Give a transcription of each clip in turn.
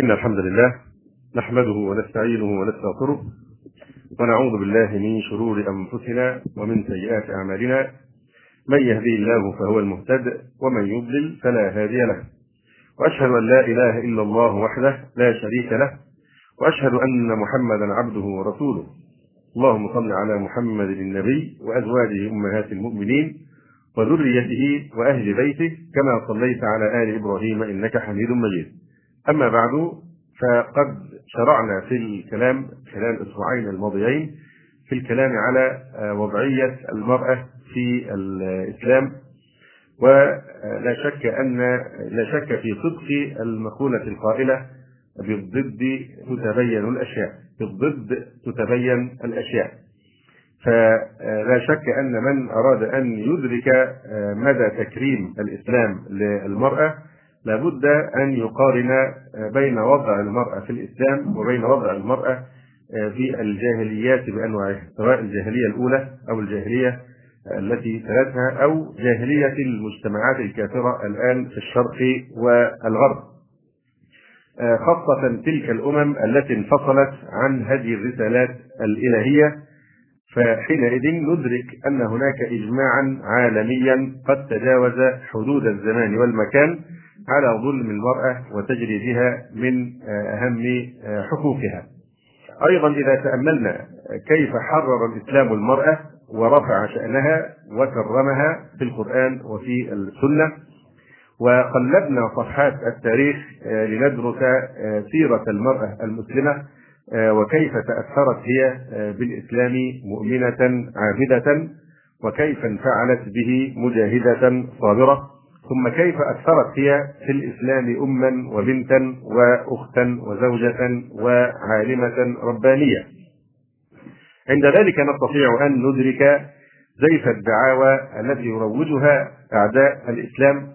إن الحمد لله نحمده ونستعينه ونستغفره ونعوذ بالله من شرور أنفسنا ومن سيئات أعمالنا. من يهدي الله فهو المهتد ومن يضلل فلا هادي له. وأشهد أن لا إله إلا الله وحده لا شريك له وأشهد أن محمدا عبده ورسوله. اللهم صل على محمد النبي وأزواجه أمهات المؤمنين وذريته وأهل بيته كما صليت على آل إبراهيم إنك حميد مجيد. أما بعد فقد شرعنا في الكلام خلال الأسبوعين الماضيين في الكلام على وضعية المرأة في الإسلام. ولا شك أن لا شك في صدق المقولة القائلة بالضد تتبين الأشياء بالضد تتبين الأشياء. فلا شك أن من أراد أن يدرك مدى تكريم الإسلام للمرأة لابد أن يقارن بين وضع المرأة في الإسلام وبين وضع المرأة في الجاهليات بأنواعها سواء الجاهلية الأولى أو الجاهلية التي تلتها أو جاهلية المجتمعات الكافرة الآن في الشرق والغرب. خاصة تلك الأمم التي انفصلت عن هذه الرسالات الإلهية فحينئذ ندرك أن هناك إجماعا عالميا قد تجاوز حدود الزمان والمكان على ظلم المرأة وتجريدها من أهم حقوقها. أيضا إذا تأملنا كيف حرر الإسلام المرأة ورفع شأنها وكرمها في القرآن وفي السنة وقلبنا صفحات التاريخ لندرس سيرة المرأة المسلمة وكيف تأثرت هي بالإسلام مؤمنة عابدة وكيف انفعلت به مجاهدة صابرة ثم كيف أثرت هي في الإسلام أما وبنتا وأختا وزوجة وعالمة ربانية؟ عند ذلك نستطيع أن ندرك زيف الدعاوى التي يروجها أعداء الإسلام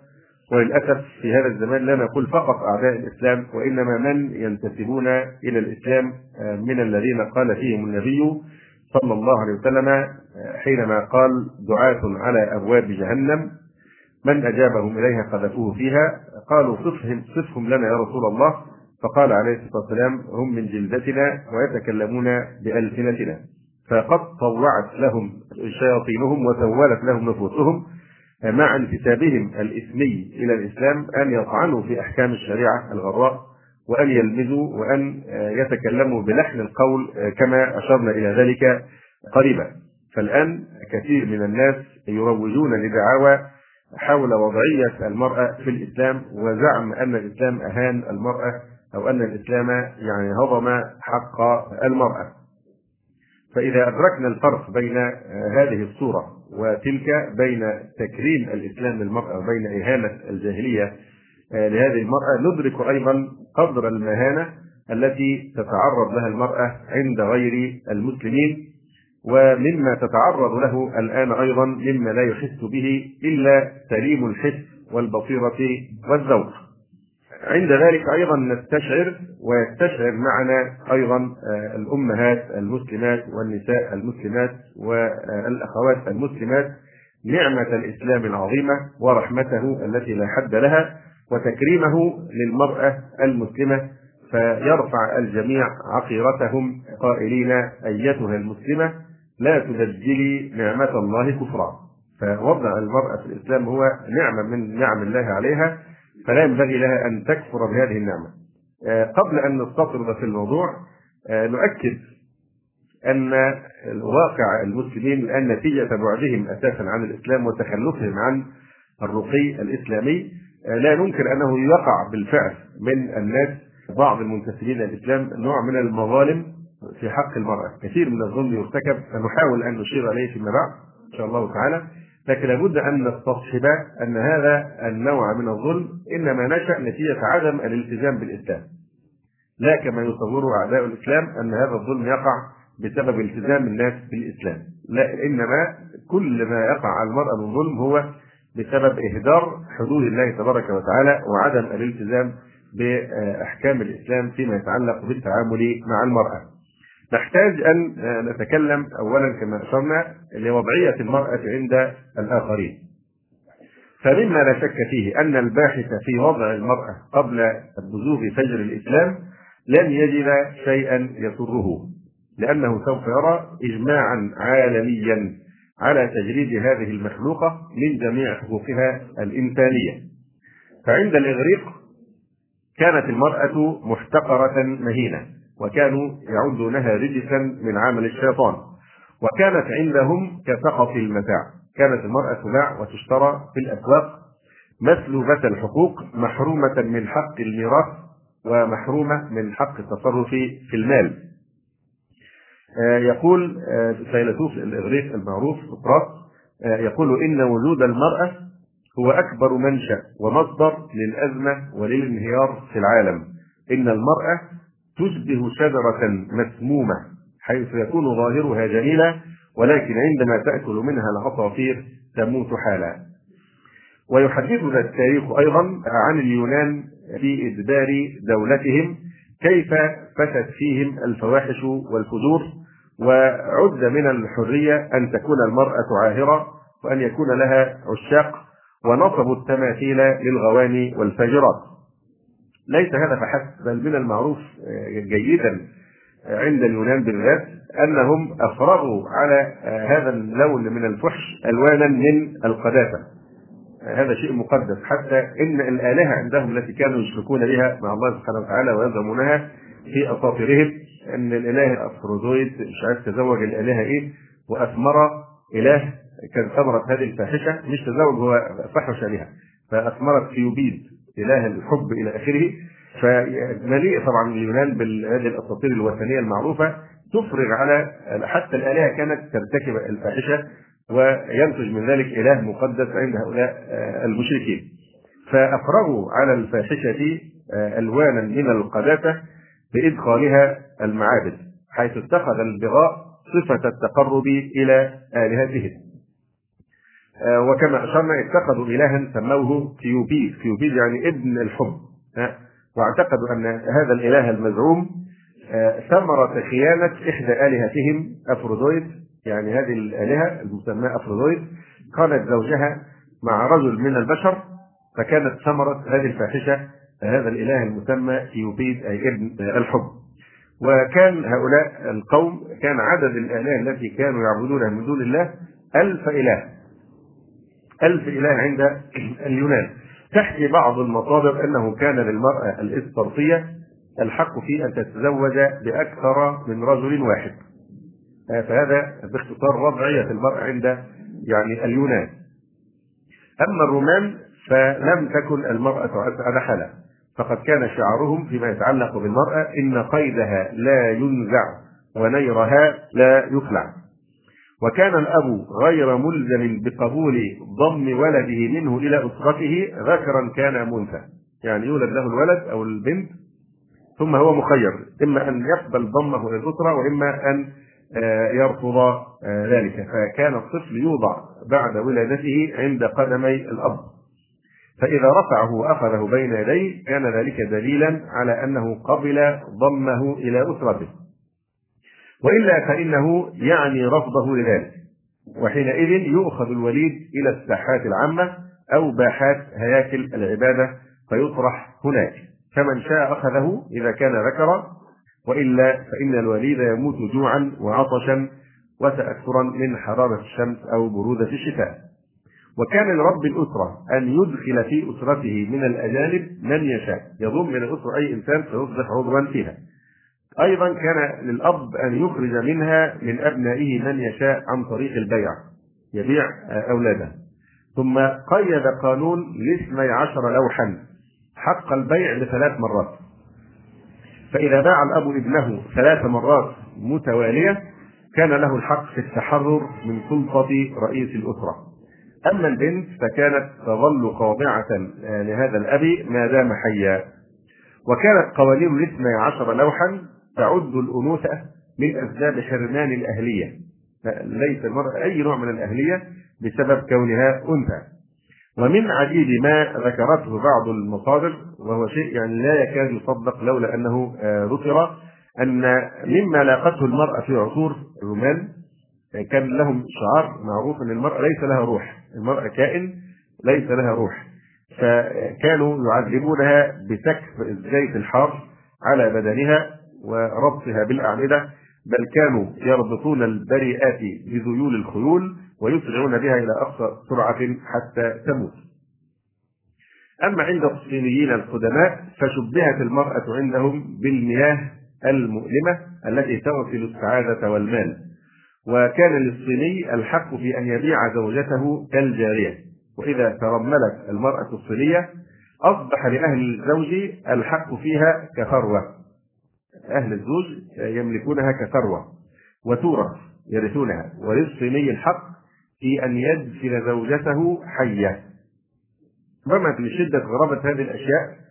وللأسف في هذا الزمان لا نقول فقط أعداء الإسلام وإنما من ينتسبون إلى الإسلام من الذين قال فيهم النبي صلى الله عليه وسلم حينما قال دعاة على أبواب جهنم من أجابهم إليها قذفوه فيها. قالوا صفهم صفهم لنا يا رسول الله. فقال عليه الصلاة والسلام هم من جلدتنا ويتكلمون بألسنتنا. فقد طوعت لهم شياطينهم وسولت لهم نفوسهم مع انتسابهم الإثمي إلى الإسلام أن يطعنوا في أحكام الشريعة الغراء وأن يلمزوا وأن يتكلموا بلحن القول كما أشرنا إلى ذلك قريبا. فالآن كثير من الناس يروجون لدعاوى حول وضعية المرأة في الإسلام وزعم أن الإسلام أهان المرأة أو أن الإسلام يعني هضم حق المرأة. فإذا أدركنا الفرق بين هذه الصورة وتلك بين تكريم الإسلام للمرأة وبين إهانة الجاهلية لهذه المرأة ندرك أيضا قدر المهانة التي تتعرض لها المرأة عند غير المسلمين ومما تتعرض له الآن أيضا مما لا يحس به إلا سليم الحس والبصيرة والذوق. عند ذلك أيضا نستشعر ويستشعر معنا أيضا الأمهات المسلمات والنساء المسلمات والأخوات المسلمات نعمة الإسلام العظيمة ورحمته التي لا حد لها وتكريمه للمرأة المسلمة فيرفع الجميع عقيرتهم قائلين أيتها المسلمة لا تبدلي نعمة الله كفرا. فوضع المرأة في الإسلام هو نعمة من نعم الله عليها فلا ينبغي لها أن تكفر بهذه النعمة. قبل أن نستطرد في الموضوع نؤكد أن واقع المسلمين الآن نتيجة بعدهم أساسا عن الإسلام وتخلفهم عن الرقي الإسلامي. لا ننكر أنه يقع بالفعل من الناس بعض المنتسبين للإسلام نوع من المظالم. في حق المرأة. كثير من الظلم يرتكب سنحاول أن نشير عليه فيما بعد إن شاء الله تعالى. لكن لابد أن نستصحب أن هذا النوع من الظلم إنما نشأ نتيجة عدم الالتزام بالإسلام. لا كما يصوره أعداء الإسلام أن هذا الظلم يقع بسبب التزام الناس بالإسلام. لا إنما كل ما يقع على المرأة من ظلم هو بسبب إهدار حدود الله تبارك وتعالى وعدم الالتزام بأحكام الإسلام فيما يتعلق بالتعامل مع المرأة. نحتاج أن نتكلم أولا كما أشرنا لوضعية المرأة عند الآخرين. فمما لا شك فيه أن الباحث في وضع المرأة قبل بزوغ فجر الإسلام لن يجد شيئا يسره لأنه سوف يرى إجماعا عالميا على تجريد هذه المخلوقة من جميع حقوقها الإنسانية. فعند الإغريق كانت المرأة محتقرة مهينة. وكانوا يعدونها رجسا من عمل الشيطان. وكانت عندهم كسقط المتاع. كانت المرأة تباع وتشترى في الأسواق. مسلوبة الحقوق محرومة من حق الميراث ومحرومة من حق التصرف في المال. آه، يقول آه، فيلسوف الإغريق المعروف سقراط آه، يقول إن وجود المرأة هو أكبر منشأ ومصدر للأزمة وللانهيار في العالم. إن المرأة تشبه شجرة مسمومة حيث يكون ظاهرها جميلا ولكن عندما تأكل منها العصافير تموت حالا. ويحدثنا التاريخ أيضا عن اليونان في إدبار دولتهم كيف فتت فيهم الفواحش والفجور وعد من الحرية أن تكون المرأة عاهرة وأن يكون لها عشاق ونصبوا التماثيل للغواني والفاجرات ليس هذا فحسب بل من المعروف جيدا عند اليونان بالذات أنهم أفرغوا على هذا اللون من الفحش ألوانا من القذافة. هذا شيء مقدس حتى إن الآلهة عندهم التي كانوا يشركون بها مع الله سبحانه وتعالى ويزعمونها في اساطيرهم إن الإله افروديت مش عارف تزوج الآلهة إيه وأثمر إله كان ثمرة هذه الفاحشة مش تزوج هو فحش بها فأثمرت ثيوبيد. إله الحب إلى آخره فمليء طبعا اليونان بهذه الأساطير الوثنية المعروفة تفرغ على حتى الآلهة كانت ترتكب الفاحشة وينتج من ذلك إله مقدس عند هؤلاء المشركين. فافرغوا على الفاحشة ألوانا من القداسه بإدخالها المعابد حيث اتخذ البغاء صفة التقرب إلى آلهتهم. وكما أشرنا اتخذوا إلها سموه ثيوبيد، ثيوبيد يعني ابن الحب. واعتقدوا أن هذا الإله المزعوم آه، ثمرة خيانة إحدى آلهتهم أفروديت. يعني هذه الآلهة المسماة أفروديت كانت زوجها مع رجل من البشر فكانت ثمرة هذه الفاحشة هذا الإله المسمى يوبيد أي ابن الحب. وكان هؤلاء القوم كان عدد الآلهة التي كانوا يعبدونها من دون الله ألف إله. ألف إله عند اليونان تحكي بعض المصادر أنه كان للمرأة الاسبرطيه الحق في أن تتزوج بأكثر من رجل واحد. آه، فهذا باختصار وضعيه المرأة عند يعني اليونان. أما الرومان فلم تكن المرأة أسعد حالا فقد كان شعارهم فيما يتعلق بالمرأة إن قيدها لا ينزع ونيرها لا يخلع. وكان الأب غير ملزم بقبول ضم ولده منه إلى أسرته ذكرا كان منثى. يعني يولد له الولد أو البنت ثم هو مخير. إما أن يقبل ضمه إلى الأسرة وإما أن آه، يرفض آه، ذلك. فكان الطفل يوضع بعد ولادته عند قدمي الأب. فإذا رفعه وأخذه بين يديه كان ذلك دليلا على أنه قبل ضمه إلى أسرته. وإلا فإنه يعني رفضه لذلك وحينئذ يؤخذ الوليد إلى الساحات العامة أو باحات هياكل العبادة فيطرح هناك فمن شاء أخذه إذا كان ذكرا وإلا فإن الوليد يموت جوعا وعطشا وتاثرا من حرارة الشمس أو برودة الشتاء. وكان لرب الأسرة أن يدخل في أسرته من الأجانب من يشاء يضم من الأسرة أي إنسان فيصبح عضوا فيها. أيضا كان للأب أن يخرج منها من أبنائه من يشاء عن طريق البيع يبيع أولاده. ثم قيد قانون لاثني عشر لوحا حق البيع لثلاث مرات. فإذا باع الأب ابنه ثلاث مرات متوالية كان له الحق في التحرر من سلطة رئيس الأسرة. أما البنت فكانت تظل خاضعة لهذا الأب ما دام حيا وكانت قوانين الاثني عشر لوحا تعد الأنوثة من أسباب حرمان الأهلية. ليس المرأة أي نوع من الأهلية بسبب كونها أنثى. ومن عديد ما ذكرته بعض المصادر وهو شيء يعني لا يكاد يصدق لولا أنه آه، ذكر أن مما لاقته المرأة في عصور الرومان كان لهم شعار معروف أن المرأة ليس لها روح. المرأة كائن ليس لها روح. فكانوا يعذبونها بسكب الزيت الحار على بدنها وربطها بالأعمدة بل كانوا يربطون البريئات بذيول الخيول ويسرعون بها إلى أقصى سرعة حتى تموت. أما عند الصينيين القدماء فشبهت المرأة عندهم بالمياه المؤلمة التي تغسل السعادة والمال. وكان للصيني الحق في أن يبيع زوجته كالجارية. وإذا ترملت المرأة الصينية أصبح لأهل الزوج الحق فيها كثروة أهل الزوج يملكونها كثروة وتورث يرثونها وللصيني الحق في أن يدفن زوجته حية رغم من شدة غرابة هذه الأشياء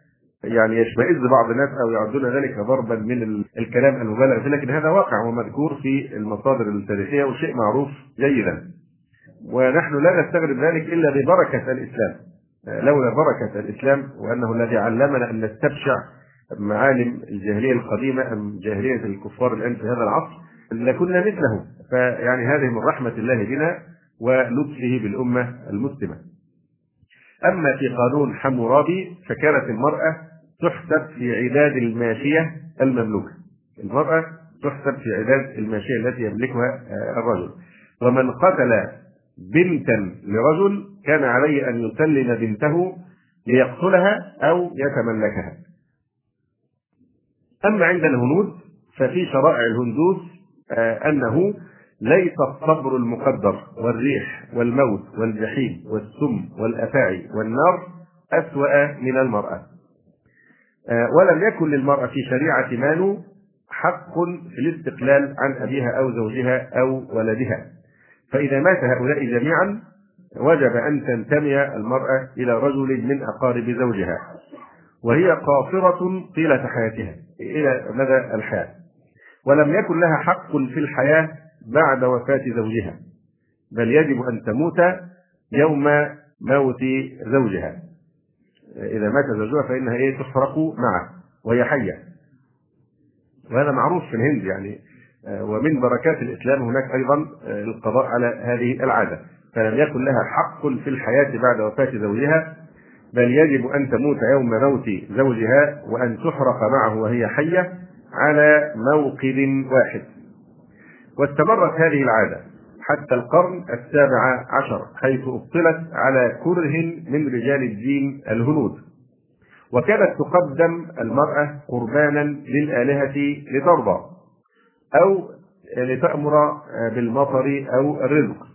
يعني يشمئز بعض الناس أو يعدون ذلك ضربا من الكلام المبالغ فيه لكن هذا واقع ومذكور في المصادر التاريخية وشيء معروف جيدا. ونحن لا نستغرب ذلك إلا ببركة الإسلام. لولا بركة الإسلام وأنه الذي علمنا أن نستبشع معالم الجاهلية القديمة أم جاهلية الكفار الان في هذا العصر لكنا مثله فيعني هذه من رحمة الله بنا ولطفه بالأمة المسلمة. أما في قانون حمورابي فكانت المرأة تحسب في عداد الماشية المملوكة. المرأة تحسب في عداد الماشية التي يملكها الرجل. ومن قتل بنتا لرجل كان عليه أن يسلم بنته ليقتلها أو يتملكها. اما عند الهنود ففي شرائع الهندوس أنه ليس الصبر المقدر والريح والموت والجحيم والسم والأفاعي والنار أسوأ من المرأة. ولم يكن للمرأة في شريعة مانو حق في الاستقلال عن أبيها أو زوجها أو ولدها. فإذا مات هؤلاء جميعا وجب أن تنتمي المرأة إلى رجل من أقارب زوجها. وهي قاصرة طيلة حياتها إلى مدى الحياة. ولم يكن لها حق في الحياة بعد وفاة زوجها بل يجب أن تموت يوم موت زوجها. إذا مات زوجها فإنها إيه تحرق معه وهي حية. وهذا معروف في الهند يعني. ومن بركات الإسلام هناك أيضا القضاء على هذه العادة. فلم يكن لها حق في الحياة بعد وفاة زوجها بل يجب أن تموت يوم موت زوجها وأن تحرق معه وهي حية على موقد واحد. واستمرت هذه العادة حتى القرن السابع عشر حيث أبطلت على كره من رجال الدين الهنود. وكانت تقدم المرأة قربانا للآلهة لترضى أو لتأمر بالمطر أو الرزق.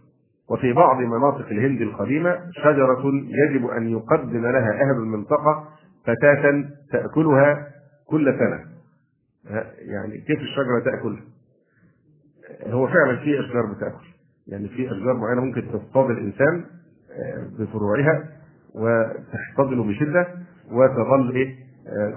وفي بعض مناطق الهند القديمة شجرة يجب أن يقدم لها أهل المنطقة فتاة تأكلها كل سنة. يعني كيف الشجرة تأكل؟ هو فعلا في أشجار بتأكل. يعني في أشجار معينة ممكن تصطاد الإنسان بفروعها وتحتضنه بشدة وتظل إيه؟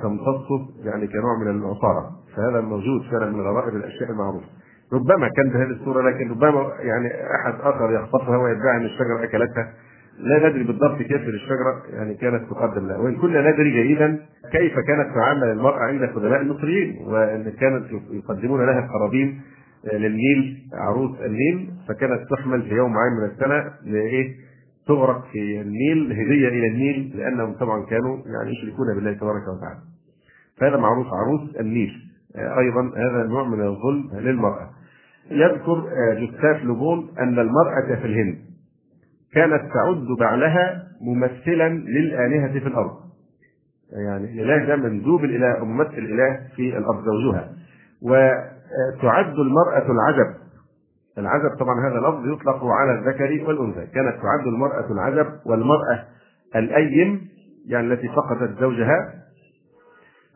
تمتصه يعني كنوع من العصارة. فهذا موجود فعلا من غرائب الأشياء المعروفة. ربما كان بهذه الصورة لكن ربما يعني أحد آخر يخطفها ويدعي أن الشجرة أكلتها لا ندري بالضبط كيف الشجرة يعني كانت تقدم لها وإن كنا ندري جيدا كيف كانت تعامل المرأة عند قدماء المصريين وإن كانت يقدمون لها القرابين للنيل عروس النيل فكانت تحمل في يوم معين من السنة لإيه؟ تغرق في النيل هديه إلى النيل لأنهم طبعا كانوا يعني يشركون بالله تبارك وتعالى. فهذا معروف عروس النيل أيضا هذا نوع من الظلم للمرأة. يذكر جوستاف لوبون أن المرأة في الهند كانت تعد بعلها ممثلا للآلهة في الأرض. يعني الإله ده مندوب الإله ممثل الإله في الأرض زوجها. وتعد المرأة العجب العجب طبعا هذا لفظ يطلق على الذكر والأنثى كانت تعد المرأة العجب والمرأة الأيم يعني التي فقدت زوجها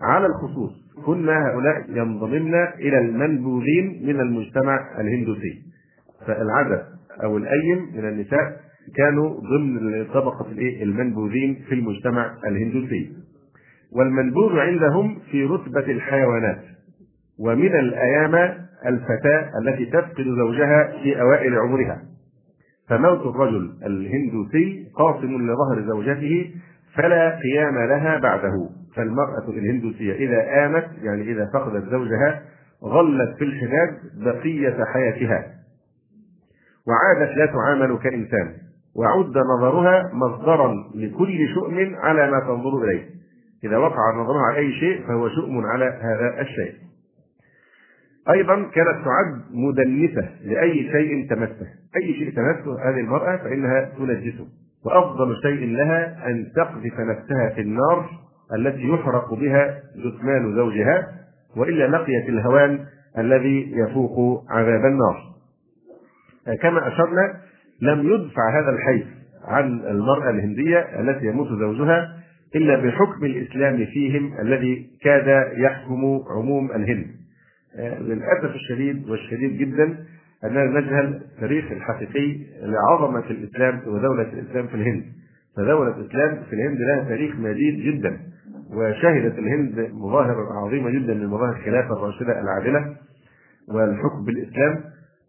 على الخصوص. كن هؤلاء ينضممن إلى المنبوذين من المجتمع الهندوسي. فالعجب أو الأيم من النساء كانوا ضمن طبقة المنبوذين في المجتمع الهندوسي. والمنبوذ عندهم في رتبة الحيوانات. ومن الأيام الفتاة التي تفقد زوجها في أوائل عمرها. فموت الرجل الهندوسي قاصم لظهر زوجته فلا قيام لها بعده. فالمرأة الهندوسية إذا آمت يعني إذا فقدت زوجها ظلت في الحجاب بقية حياتها. وعادت لا تعامل كإنسان. وعد نظرها مصدرا لكل شؤم على ما تنظر إليه. إذا وقع نظرها على أي شيء فهو شؤم على هذا الشيء. أيضا كانت تعد مدنسة لأي شيء تمسه. أي شيء تمسه هذه المرأة فإنها تنجسه. وأفضل شيء لها أن تقذف نفسها في النار التي يحرق بها جثمان زوجها وإلا لقيت الهوان الذي يفوق عذاب النار. كما أشرنا لم يدفع هذا الحيث عن المرأة الهندية التي يموت زوجها إلا بحكم الإسلام فيهم الذي كاد يحكم عموم الهند. للأسف الشديد والشديد جدا أننا نجهل التاريخ الحقيقي لعظمة الإسلام ودولة الإسلام في الهند. فدولة الإسلام في الهند لها تاريخ مديد جدا. وشهدت الهند مظاهر عظيمة جدا من مظاهر الخلافة الراشدة العادلة والحكم بالإسلام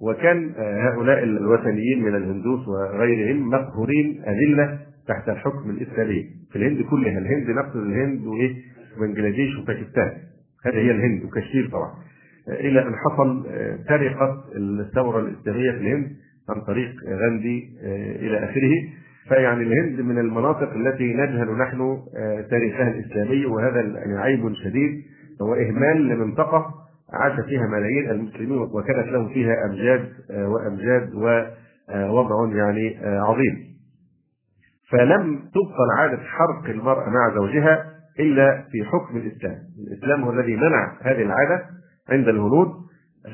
وكان هؤلاء الوثنيين من الهندوس وغيرهم مقهورين أذلة تحت الحكم الإسلامي في الهند كلها. الهند نفس الهند وإيه؟ وبنجلاديش وباكستان. هذه هي الهند وكشمير طبعا. إلى أن حصل سرقة الثورة الإسلامية في الهند عن طريق غاندي إلى آخره. فيعني الهند من المناطق التي نجهل نحن تاريخها الإسلامي وهذا يعني عيب شديد هو إهمال لمنطقة عاش فيها ملايين المسلمين وكانت له فيها أمجاد وأمجاد ووضع يعني عظيم. فلم تبطل عاده حرق المرأة مع زوجها إلا في حكم الإسلام. الإسلام هو الذي منع هذه العادة عند الهنود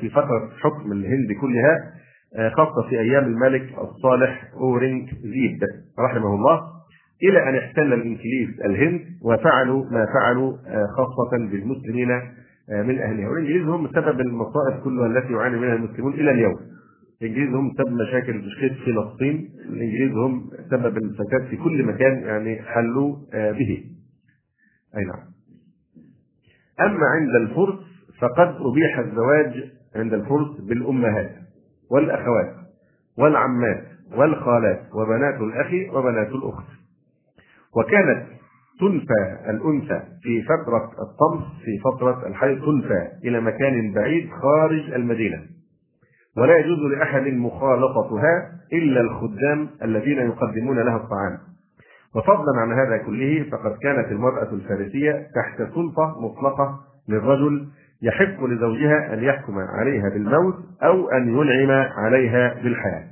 في فترة حكم الهند كلها خاصة في أيام الملك الصالح أورنج زيب رحمه الله إلى أن احتل الإنجليز الهند وفعلوا ما فعلوا خاصة بالمسلمين من أهلها. والإنجليز هم سبب المصائب كلها التي يعاني منها المسلمون إلى اليوم. الإنجليز هم سبب مشاكل مشكلة فلسطين. الإنجليز هم سبب الفساد في كل مكان يعني حلوا به. أي نعم. أما عند الفرس فقد أبيح الزواج عند الفرس بالأمهات. والأخوات والعمات والخالات وبنات الأخ وبنات الأخت. وكانت تنفى الأنثى في فترة الطمس في فترة الحيض تنفى إلى مكان بعيد خارج المدينة. ولا يجوز لأحد مخالطتها إلا الخدام الذين يقدمون لها الطعام. وفضلا عن هذا كله فقد كانت المرأة الفارسية تحت سلطة مطلقة للرجل يحق لزوجها أن يحكم عليها بالموت أو أن ينعم عليها بالحياة.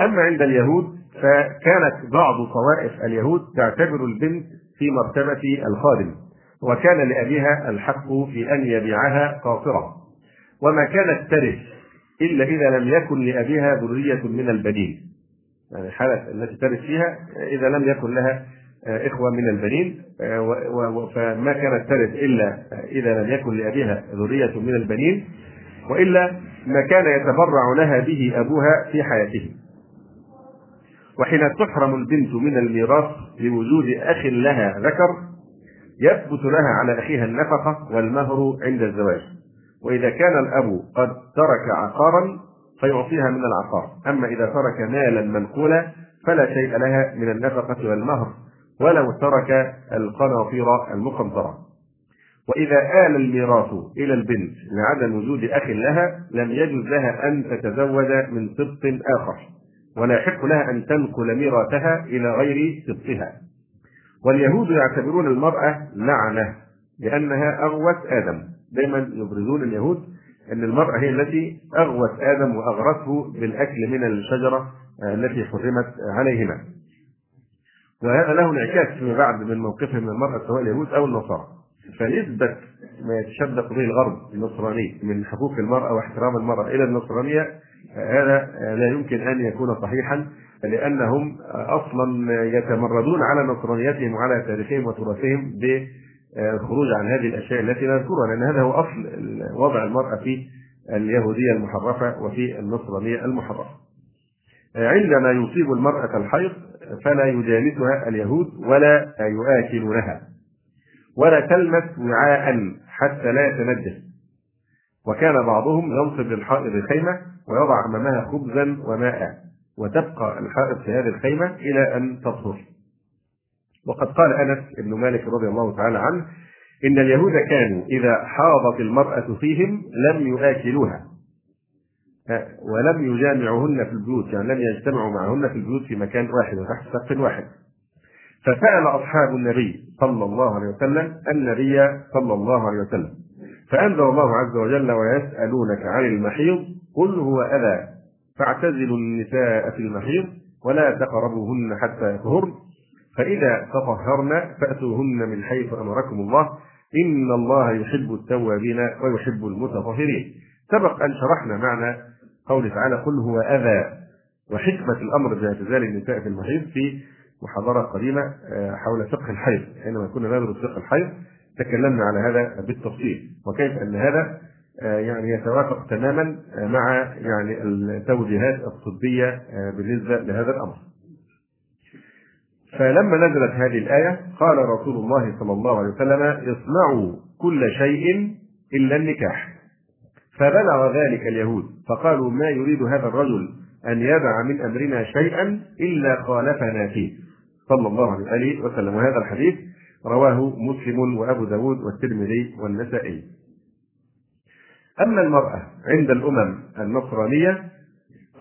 أما عند اليهود فكانت بعض طوائف اليهود تعتبر البنت في مرتبة الخادم، وكان لأبيها الحق في أن يبيعها قاصرة، وما كانت ترث إلا إذا لم يكن لأبيها ذرية من البنين. يعني الحالة التي ترث فيها إذا لم يكن لها إخوة من البنين فما كانت ترث إلا إذا لم يكن لأبيها ذرية من البنين وإلا ما كان يتبرع لها به أبوها في حياته. وحين تحرم البنت من الميراث لوجود أخ لها ذكر يثبت لها على أخيها النفقة والمهر عند الزواج. وإذا كان الأب قد ترك عقارا فيعطيها من العقار. أما إذا ترك مالا منقولا فلا شيء لها من النفقة والمهر. ولو ترك القناطير المقنطرة. وإذا آل الميراث إلى البنت لعدم وجود أخ لها لم يجوز لها أن تتزوج من سبط آخر. ولا يحق لها أن تنقل ميراثها إلى غير سبطها واليهود يعتبرون المرأة لعنة لأنها أغوت آدم. دائما يبرزون اليهود أن المرأة هي التي أغوت آدم وأغرته بالأكل من الشجرة التي حرمت عليهما. وهذا له انعكاس فيما بعد من موقفهم من المرأة سواء اليهود أو النصارى. فنسبة ما يتشبث به الغرب النصراني من حقوق المرأة واحترام المرأة إلى النصرانية هذا لا يمكن أن يكون صحيحا لأنهم أصلا يتمردون على نصرانيتهم وعلى تاريخهم وتراثهم بالخروج عن هذه الأشياء التي نذكرها لأن هذا هو أصل وضع المرأة في اليهودية المحرفة وفي النصرانية المحرفة. عندما يصيب المرأة الحيض فلا يجالسها اليهود ولا يآكلونها ولا تلمس وعاء حتى لا يتنجس وكان بعضهم ينصب للحائض خيمة ويضع أمامها خبزا وماء وتبقى الحائض في هذه الخيمة إلى أن تطهر. وقد قال أنس بن مالك رضي الله تعالى عنه إن اليهود كانوا إذا حاضت المرأة فيهم لم يآكلوها ولم يجامعهن في البيوت يعني لم يجتمعوا معهن في البيوت في مكان واحد وتحت سقف واحد. فسأل أصحاب النبي صلى الله عليه وسلم النبي صلى الله عليه وسلم فأنزل الله عز وجل ويسألونك عن المحيض قل هو أذى فاعتزلوا النساء في المحيض ولا تقربوهن حتى يطهرن فإذا تطهرن فأتوهن من حيث أمركم الله إن الله يحب التوابين ويحب المتطهرين. سبق أن شرحنا معنى قوله تعالى قل هو أذى وحكمة الأمر باعتزال النساء في المحيض في محاضرة قديمة آه، حول فقه الحيض. حينما كنا ندرس فقه الحيض تكلمنا على هذا بالتفصيل. وكيف أن هذا آه، يعني يتوافق تماما آه، مع يعني التوجيهات الطبية بالنسبة لهذا الأمر. فلما نزلت هذه الآية قال رسول الله صلى الله عليه وسلم اصنعوا كل شيء إلا النكاح. فبلغ ذلك اليهود فقالوا ما يريد هذا الرجل أن يدع من أمرنا شيئا إلا خالفنا فيه. صلى الله عليه وسلم. وهذا الحديث رواه مسلم وأبو داود والترمذي والنسائي. أما المرأة عند الأمم النصرانية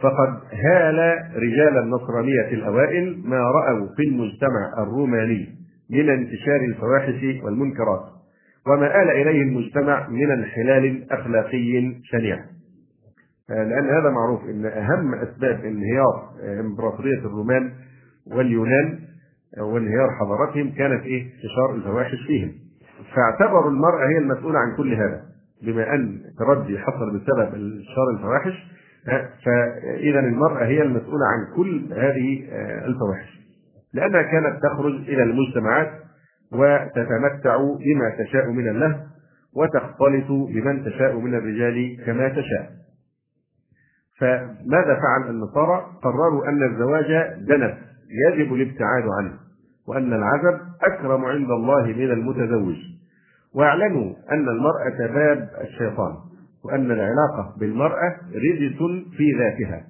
فقد هال رجال النصرانية الأوائل ما رأوا في المجتمع الروماني من انتشار الفواحش والمنكرات. وما آل إليه المجتمع من انحلال أخلاقي شنيع. لأن هذا معروف أن أهم أسباب انهيار إمبراطورية الرومان واليونان وانهيار حضارتهم كانت إيه؟ انتشار الفواحش فيهم. فاعتبروا المرأة هي المسؤولة عن كل هذا. بما أن تردي حصل بسبب انتشار الفواحش فإذا المرأة هي المسؤولة عن كل هذه آه، الفواحش. لأنها كانت تخرج إلى المجتمعات وتتمتع بما تشاء من اللهو وتختلط بمن تشاء من الرجال كما تشاء. فماذا فعل النصارى؟ قرروا أن الزواج دنس يجب الابتعاد عنه وأن العزب أكرم عند الله من المتزوج. واعلموا أن المرأة باب الشيطان وأن العلاقة بالمرأة رجس في ذاتها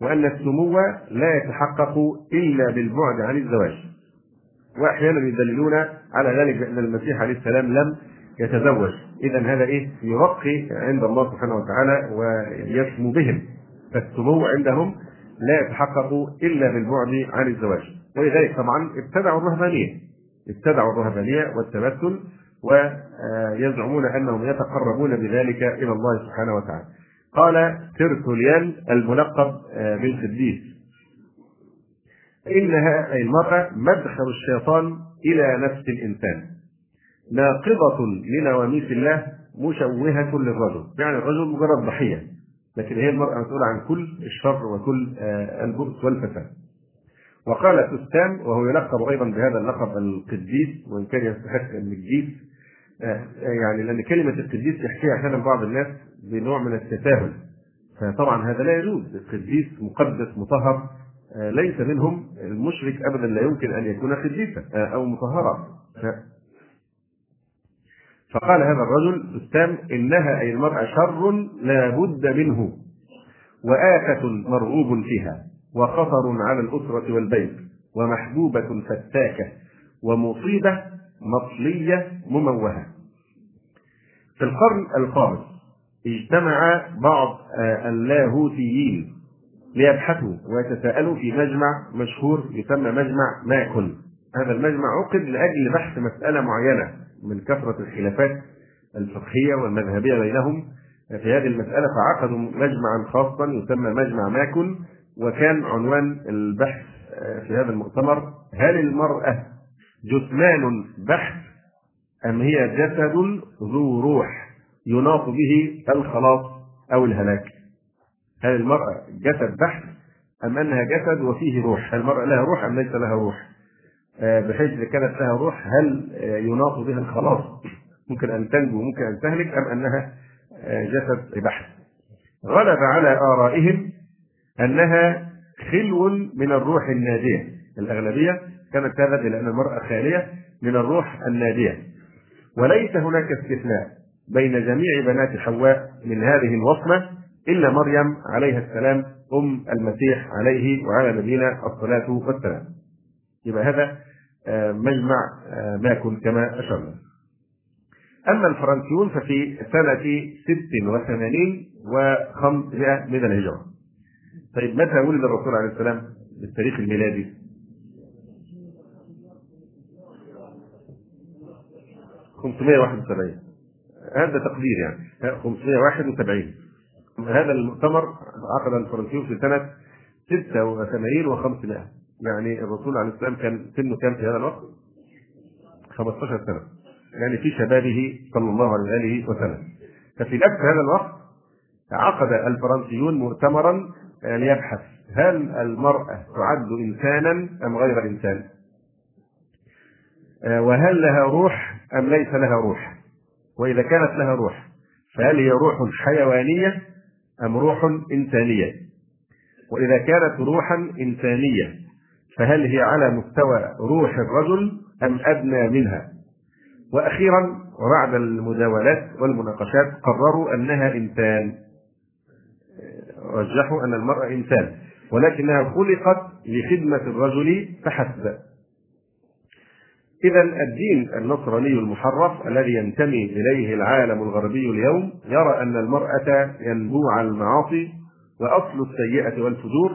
وأن السمو لا يتحقق إلا بالبعد عن الزواج. وأحيانا يدللون على ذلك بأن المسيح عليه السلام لم يتزوج. إذا هذا إيه؟ يرقي عند الله سبحانه وتعالى ويسمو بهم. فالسمو عندهم لا يتحقق إلا بالبعد عن الزواج. ولذلك طبعا ابتدعوا الرهبانية. ابتدعوا الرهبانية والتمثل ويزعمون أنهم يتقربون بذلك إلى الله سبحانه وتعالى. قال ترتوليان الملقب بالقديس. إنها أي المرأة مدخل الشيطان إلى نفس الإنسان. ناقضة لنواميس الله مشوهة للرجل، يعني الرجل مجرد ضحية، لكن هي المرأة مسؤولة عن كل الشر وكل آه، البؤس والفساد. وقال تستام وهو يلقب أيضا بهذا اللقب القديس وإن كان يستحق القديس آه، يعني لأن كلمة القديس يحكيها أحيانا بعض الناس بنوع من التساهل. فطبعا هذا لا يجوز. القديس مقدس مطهر آه، ليس منهم المشرك ابدا لا يمكن أن يكون قديسا آه، أو مطهرا. فقال هذا الرجل تستام إنها أي المرأة شر لا بد منه وآفة مرغوب فيها وخطر على الأسرة والبيت ومحبوبة فتاكة ومصيبة مطلية مموهة. في القرن الخامس اجتمع بعض آه، اللاهوتيين ليبحثوا ويتساءلوا في مجمع مشهور يسمى مجمع ماكن. هذا المجمع عقد لأجل بحث مسألة معينة من كثرة الخلافات الفقهية والمذهبية بينهم. في هذه المسألة فعقدوا مجمعا خاصا يسمى مجمع ماكن وكان عنوان البحث في هذا المؤتمر هل المرأة جثمان بحث أم هي جسد ذو روح يناط به الخلاص أو الهلاك؟ هل المرأة جسد بحث أم أنها جسد وفيه روح؟ هل المرأة لها روح أم ليس لها روح؟ آه، بحيث إذا كانت لها روح هل آه، يناط بها الخلاص؟ ممكن أن تنجو ممكن أن تهلك أم أنها آه، جسد بحث غلب على آرائهم أنها خلو من الروح الناجية. الأغلبية كانت تذهب إلى أن المرأة خالية من الروح النادية وليس هناك استثناء بين جميع بنات حواء من هذه الوصمة إلا مريم عليها السلام أم المسيح عليه وعلى نبينا الصلاة والسلام. يبقى هذا آه، مجمع آه، ماكن كما أشرنا. أما الفرنسيون ففي سنة 86 و500 من الهجرة. طيب متى ولد الرسول عليه السلام بالتاريخ الميلادي؟ خمسمائة واحد وسبعين. هذا تقدير يعني. 571 هذا المؤتمر عقد الفرنسيون في سنة 86 و500 يعني الرسول عليه السلام كان سنه كام في هذا الوقت؟ 15 سنة يعني في شبابه صلى الله عليه وآله وسلم ففي نفس هذا الوقت عقد الفرنسيون مؤتمرا ليبحث هل المرأة تعد إنسانا أم غير إنسان؟ وهل لها روح أم ليس لها روح؟ وإذا كانت لها روح فهل هي روح حيوانية أم روح إنسانية؟ وإذا كانت روحا إنسانية فهل هي على مستوى روح الرجل أم أدنى منها؟ وأخيرا وبعد المداولات والمناقشات قرروا أنها إنسان رجحوا أن المرأة إنسان ولكنها خلقت لخدمة الرجل فحسب إذا الدين النصراني المحرف الذي ينتمي إليه العالم الغربي اليوم يرى أن المرأة ينبوع المعاصي وأصل السيئة والفجور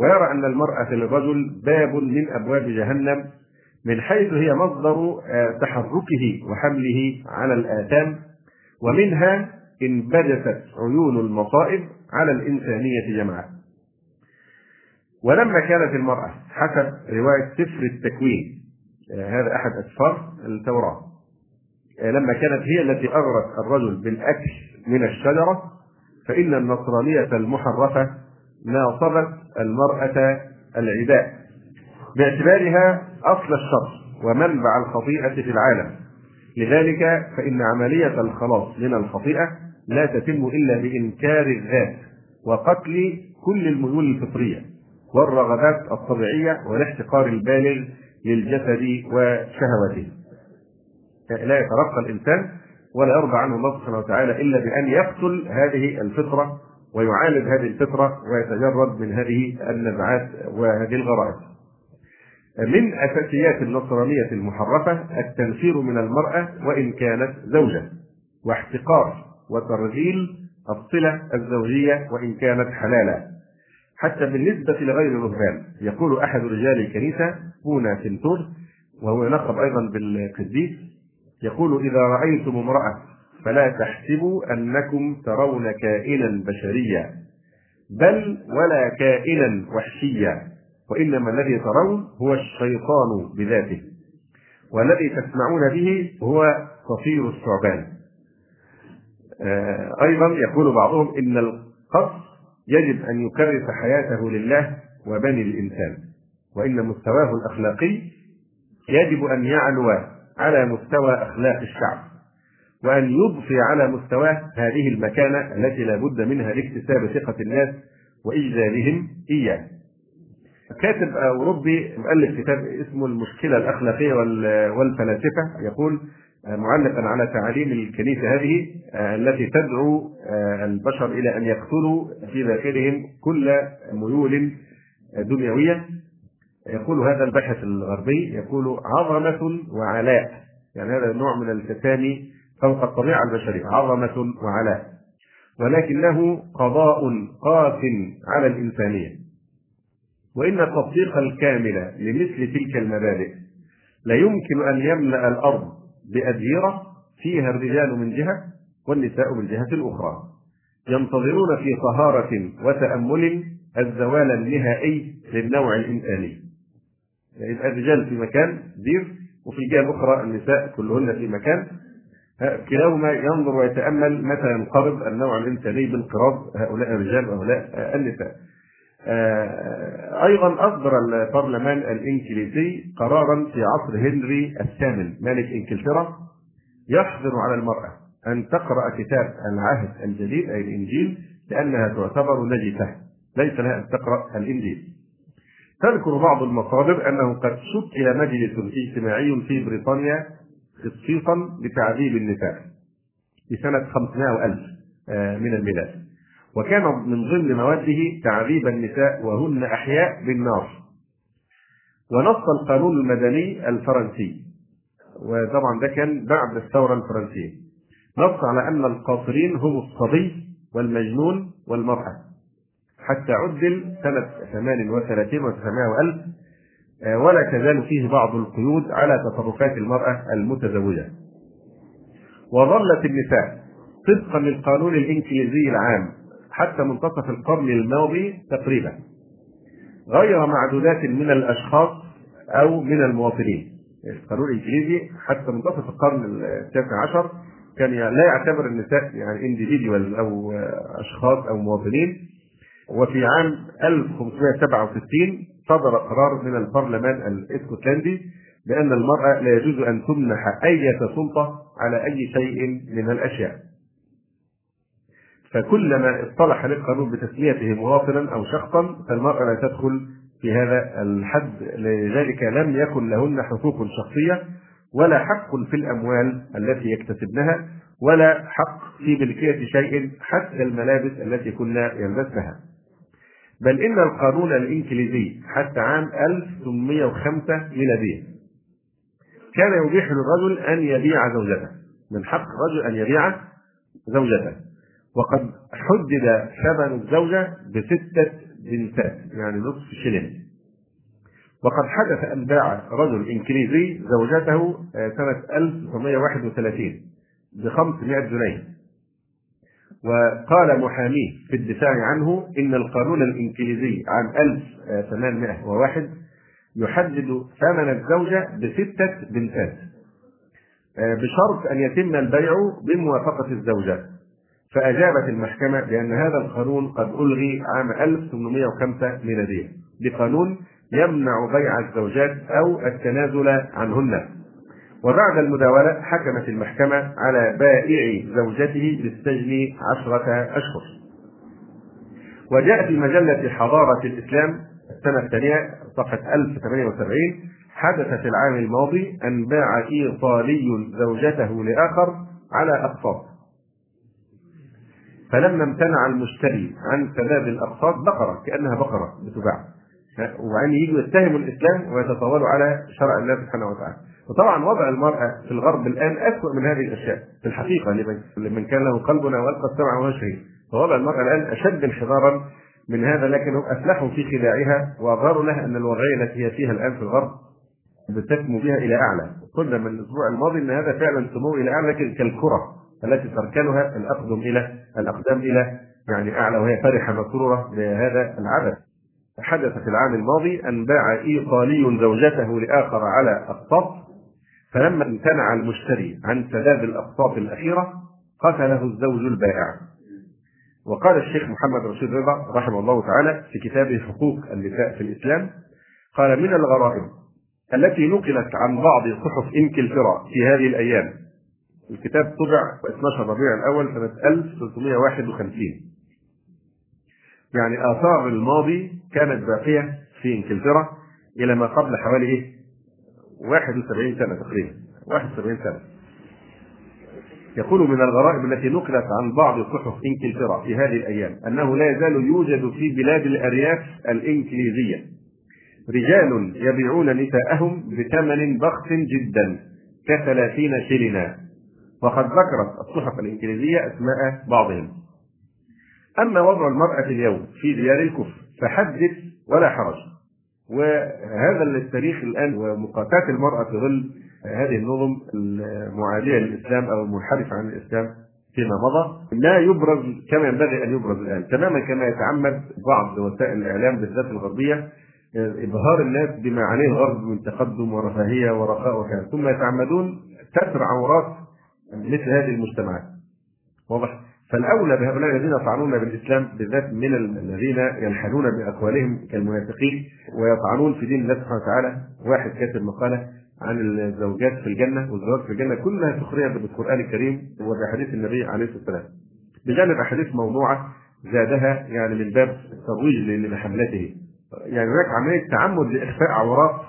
ويرى أن المرأة للرجل باب من أبواب جهنم من حيث هي مصدر تحركه وحمله على الآثام ومنها انبجست عيون المصائب على الإنسانية جمعاء ولما كانت المرأة حسب رواية سفر التكوين هذا أحد أسفار التوراة. لما كانت هي التي أغرت الرجل بالأكل من الشجرة فإن النصرانية المحرفة ناصبت المرأة العداء باعتبارها أصل الشر ومنبع الخطيئة في العالم. لذلك فإن عملية الخلاص من الخطيئة لا تتم إلا بإنكار الذات وقتل كل الميول الفطرية والرغبات الطبيعية والاحتقار البالغ للجسد وشهوته. لا يترقى الإنسان ولا يرضى عنه الله سبحانه وتعالى إلا بأن يقتل هذه الفطرة ويعالج هذه الفطرة ويتجرد من هذه النزعات وهذه الغرائز. من أساسيات النصرانية المحرفة التنفير من المرأة وإن كانت زوجة واحتقار وترذيل الصلة الزوجية وإن كانت حلالا. حتى بالنسبة لغير الرهبان يقول أحد رجال الكنيسة بونا فنتور وهو يلقب أيضا بالقديس يقول إذا رأيتم امرأة فلا تحسبوا أنكم ترون كائنا بشريا بل ولا كائنا وحشيا وإنما الذي ترون هو الشيطان بذاته والذي تسمعون به هو صفير الثعبان. أيضا يقول بعضهم إن القص يجب أن يكرس حياته لله وبني الإنسان وإن مستواه الأخلاقي يجب أن يعلو على مستوى أخلاق الشعب وأن يضفي على مستواه هذه المكانة التي لا بد منها لاكتساب ثقة الناس وإجلالهم إياه. كاتب أوروبي مؤلف كتاب اسمه المشكلة الأخلاقية والفلاسفة يقول معلقا على تعاليم الكنيسة هذه التي تدعو البشر إلى أن يقتلوا في داخلهم كل ميول دنيوية يقول هذا الباحث الغربي يقول عظمة وعلاء. يعني هذا نوع من التسامي فوق الطبيعة البشرية عظمة وعلاء. ولكنه قضاء قاس على الإنسانية. وإن التطبيق الكامل لمثل تلك المبادئ لا يمكن أن يملأ الأرض بأديرة فيها الرجال من جهة والنساء من جهة أخرى. ينتظرون في طهارة وتأمل الزوال النهائي للنوع الإنساني. يبقى الرجال في مكان دير وفي الجهة الأخرى النساء كلهن في مكان كلاهما ينظر ويتأمل متى ينقرض النوع الإنساني بانقراض هؤلاء الرجال وهؤلاء النساء. أيضا اصدر البرلمان الإنجليزي قرارا في عصر هنري الثامن ملك إنجلترا يحظر على المرأة أن تقرأ كتاب العهد الجديد أي الإنجيل لأنها تعتبر نجسة ليس لها أن تقرأ الإنجيل. تذكر بعض المصادر أنه قد شكل مجلس اجتماعي في بريطانيا خصيصا لتعذيب النساء في سنة 500 ألف من الميلاد. وكان من ضمن مواده تعذيب النساء وهن أحياء بالنار. ونص القانون المدني الفرنسي وطبعا ده كان بعد الثورة الفرنسية. نص على أن القاصرين هم الصبي والمجنون والمرأة. حتى عدل سنة 38 و900 وألف ولا تزال فيه بعض القيود على تصرفات المرأة المتزوجة. وظلت النساء طبقا للقانون الإنجليزي العام. حتى منتصف القرن الماضي تقريبا غير معدودات من الأشخاص أو من المواطنين القانون الإنجليزي حتى منتصف القرن التاسع عشر كان لا يعتبر النساء يعني انديفيدوال أو أشخاص أو مواطنين وفي عام 1567 صدر قرار من البرلمان الإسكتلندي بأن المرأة لا يجوز أن تمنح أي سلطة على أي شيء من الأشياء. فكلما اصطلح للقانون بتسميته مواطنا أو شخصا فالمرأة لا تدخل في هذا الحد لذلك لم يكن لهن حقوق شخصية ولا حق في الأموال التي يكتسبنها ولا حق في ملكية شيء حتى الملابس التي كنا يلبسنها. بل إن القانون الإنجليزي حتى عام 1805 ميلادية كان يبيح للرجل أن يبيع زوجته من حق الرجل أن يبيع زوجته. وقد حدد ثمن الزوجة بستة بنتات يعني نصف شلن وقد حدث أن باع رجل إنجليزي زوجته سنة 1931 ب 500 جنيه. وقال محاميه في الدفاع عنه إن القانون الإنجليزي عام 1801 يحدد ثمن الزوجة بستة بنتات بشرط أن يتم البيع بموافقة الزوجة. فأجابت المحكمة بأن هذا القانون قد ألغي عام 1805 ميلادية بقانون يمنع بيع الزوجات أو التنازل عنهن. وبعد المداولة حكمت المحكمة على بائع زوجته بالسجن عشرة أشهر. وجاء في مجلة حضارة الإسلام السنة الثانية صفحة 1078 حدث في العام الماضي أن باع إيطالي زوجته لآخر على أقساط فلما امتنع المشتري عن سداد الأقساط بقرة كأنها بقرة بتباع. وبعدين يجوا يتهموا الإسلام ويتطاولوا على شرع الله سبحانه وتعالى. وطبعا وضع المرأة في الغرب الآن أسوأ من هذه الأشياء. في الحقيقة لمن كان له قلبنا وألقى السمع وهو شهيد. فوضع المرأة الآن أشد انحدارا من هذا لكنهم أفلحوا في خداعها وأظهروا لها أن الوضعية التي هي فيها الآن في الغرب بتسمو بها إلى أعلى. قلنا من الأسبوع الماضي أن هذا فعلا سمو إلى أعلى لكن كالكرة. التي تركنها الأقدم إلى الأقدام إلى يعني أعلى وهي فرحة مسرورة بهذا العبث حدث في العام الماضي أن باع إيطالي زوجته لآخر على أقساط فلما امتنع المشتري عن سداد الأقساط الأخيرة قتله الزوج البائع. وقال الشيخ محمد رشيد رضا رحمه الله تعالى في كتابه حقوق النساء في الإسلام قال من الغرائب التي نقلت عن بعض صحف إنكلترا في هذه الأيام الكتاب طبع 12 ربيع الأول سنة 1351 يعني آثار الماضي كانت باقية في إنجلترا إلى ما قبل حوالي إيه؟ 71 سنة تقريبا. 71 سنة. يقول من الغرائب التي نقلت عن بعض صحف إنجلترا في هذه الأيام أنه لا يزال يوجد في بلاد الأرياف الإنجليزية. رجال يبيعون نساءهم بثمن بخس جدا كثلاثين شلنا وقد ذكرت الصحف الإنجليزية أسماء بعضهم. أما وضع المرأة اليوم في ديار الكفر فحدث ولا حرج. وهذا التاريخ الآن ومقاتاه المرأة في ظل هذه النظم المعادية للإسلام أو المنحرفة عن الإسلام فيما مضى لا يبرز كما ينبغي أن يبرز الآن. تماما كما يتعمد بعض وسائل الإعلام بالذات الغربية إبهار الناس بما عليه الغرب من تقدم ورفاهية ورخاء وكذا. ثم يتعمدون ستر عورات مثل هذه المجتمعات. واضح؟ فالأولى بهؤلاء الذين يطعنون بالإسلام بالذات من الذين ينحلون بأقوالهم كالمنافقين ويطعنون في دين الله سبحانه وتعالى. واحد كاتب مقالة عن الزوجات في الجنة والزواج في الجنة كلها سخرية بالقرآن الكريم وبحديث النبي عليه الصلاة والسلام. بجانب أحاديث موضوعة زادها يعني من باب الترويج لحملته. يعني هناك عملية تعمد لإخفاء عورات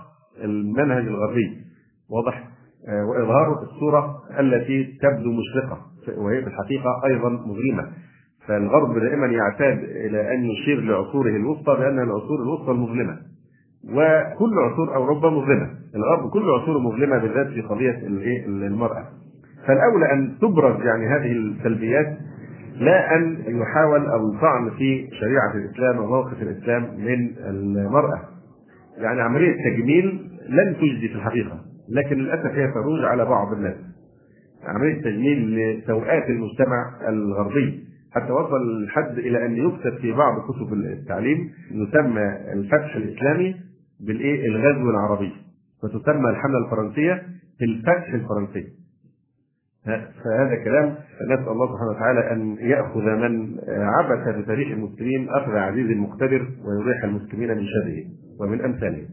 المنهج الغربي. واضح؟ وإظهار الصورة التي تبدو مشرقة وهي في الحقيقة أيضا مظلمة فالغرب دائما يعتاد إلى أن يشير لعصوره الوسطى بأن العصور الوسطى المظلمة وكل عصور أوروبا مظلمة. الغرب كل عصوره مظلمة بالذات في قضية المرأة. فالأولى أن تبرز يعني هذه السلبيات لا أن يحاول أو يطعن في شريعة الإسلام وموقف الإسلام من المرأة. يعني عملية تجميل لن تجدي في الحقيقة، لكن للأسف هي تروج على بعض الناس. عملية تجميل لسوءات المجتمع الغربي حتى وصل الحد إلى أن يكتب في بعض كتب التعليم يسمى الفتح الإسلامي بالإيه؟ الغزو العربي وتسمى الحملة الفرنسية بالفتح الفرنسي. فهذا كلام نسأل الله سبحانه وتعالى أن يأخذ من عبث بتاريخ المسلمين أخذ عزيز مقتدر ويريح المسلمين من شره ومن أمثاله.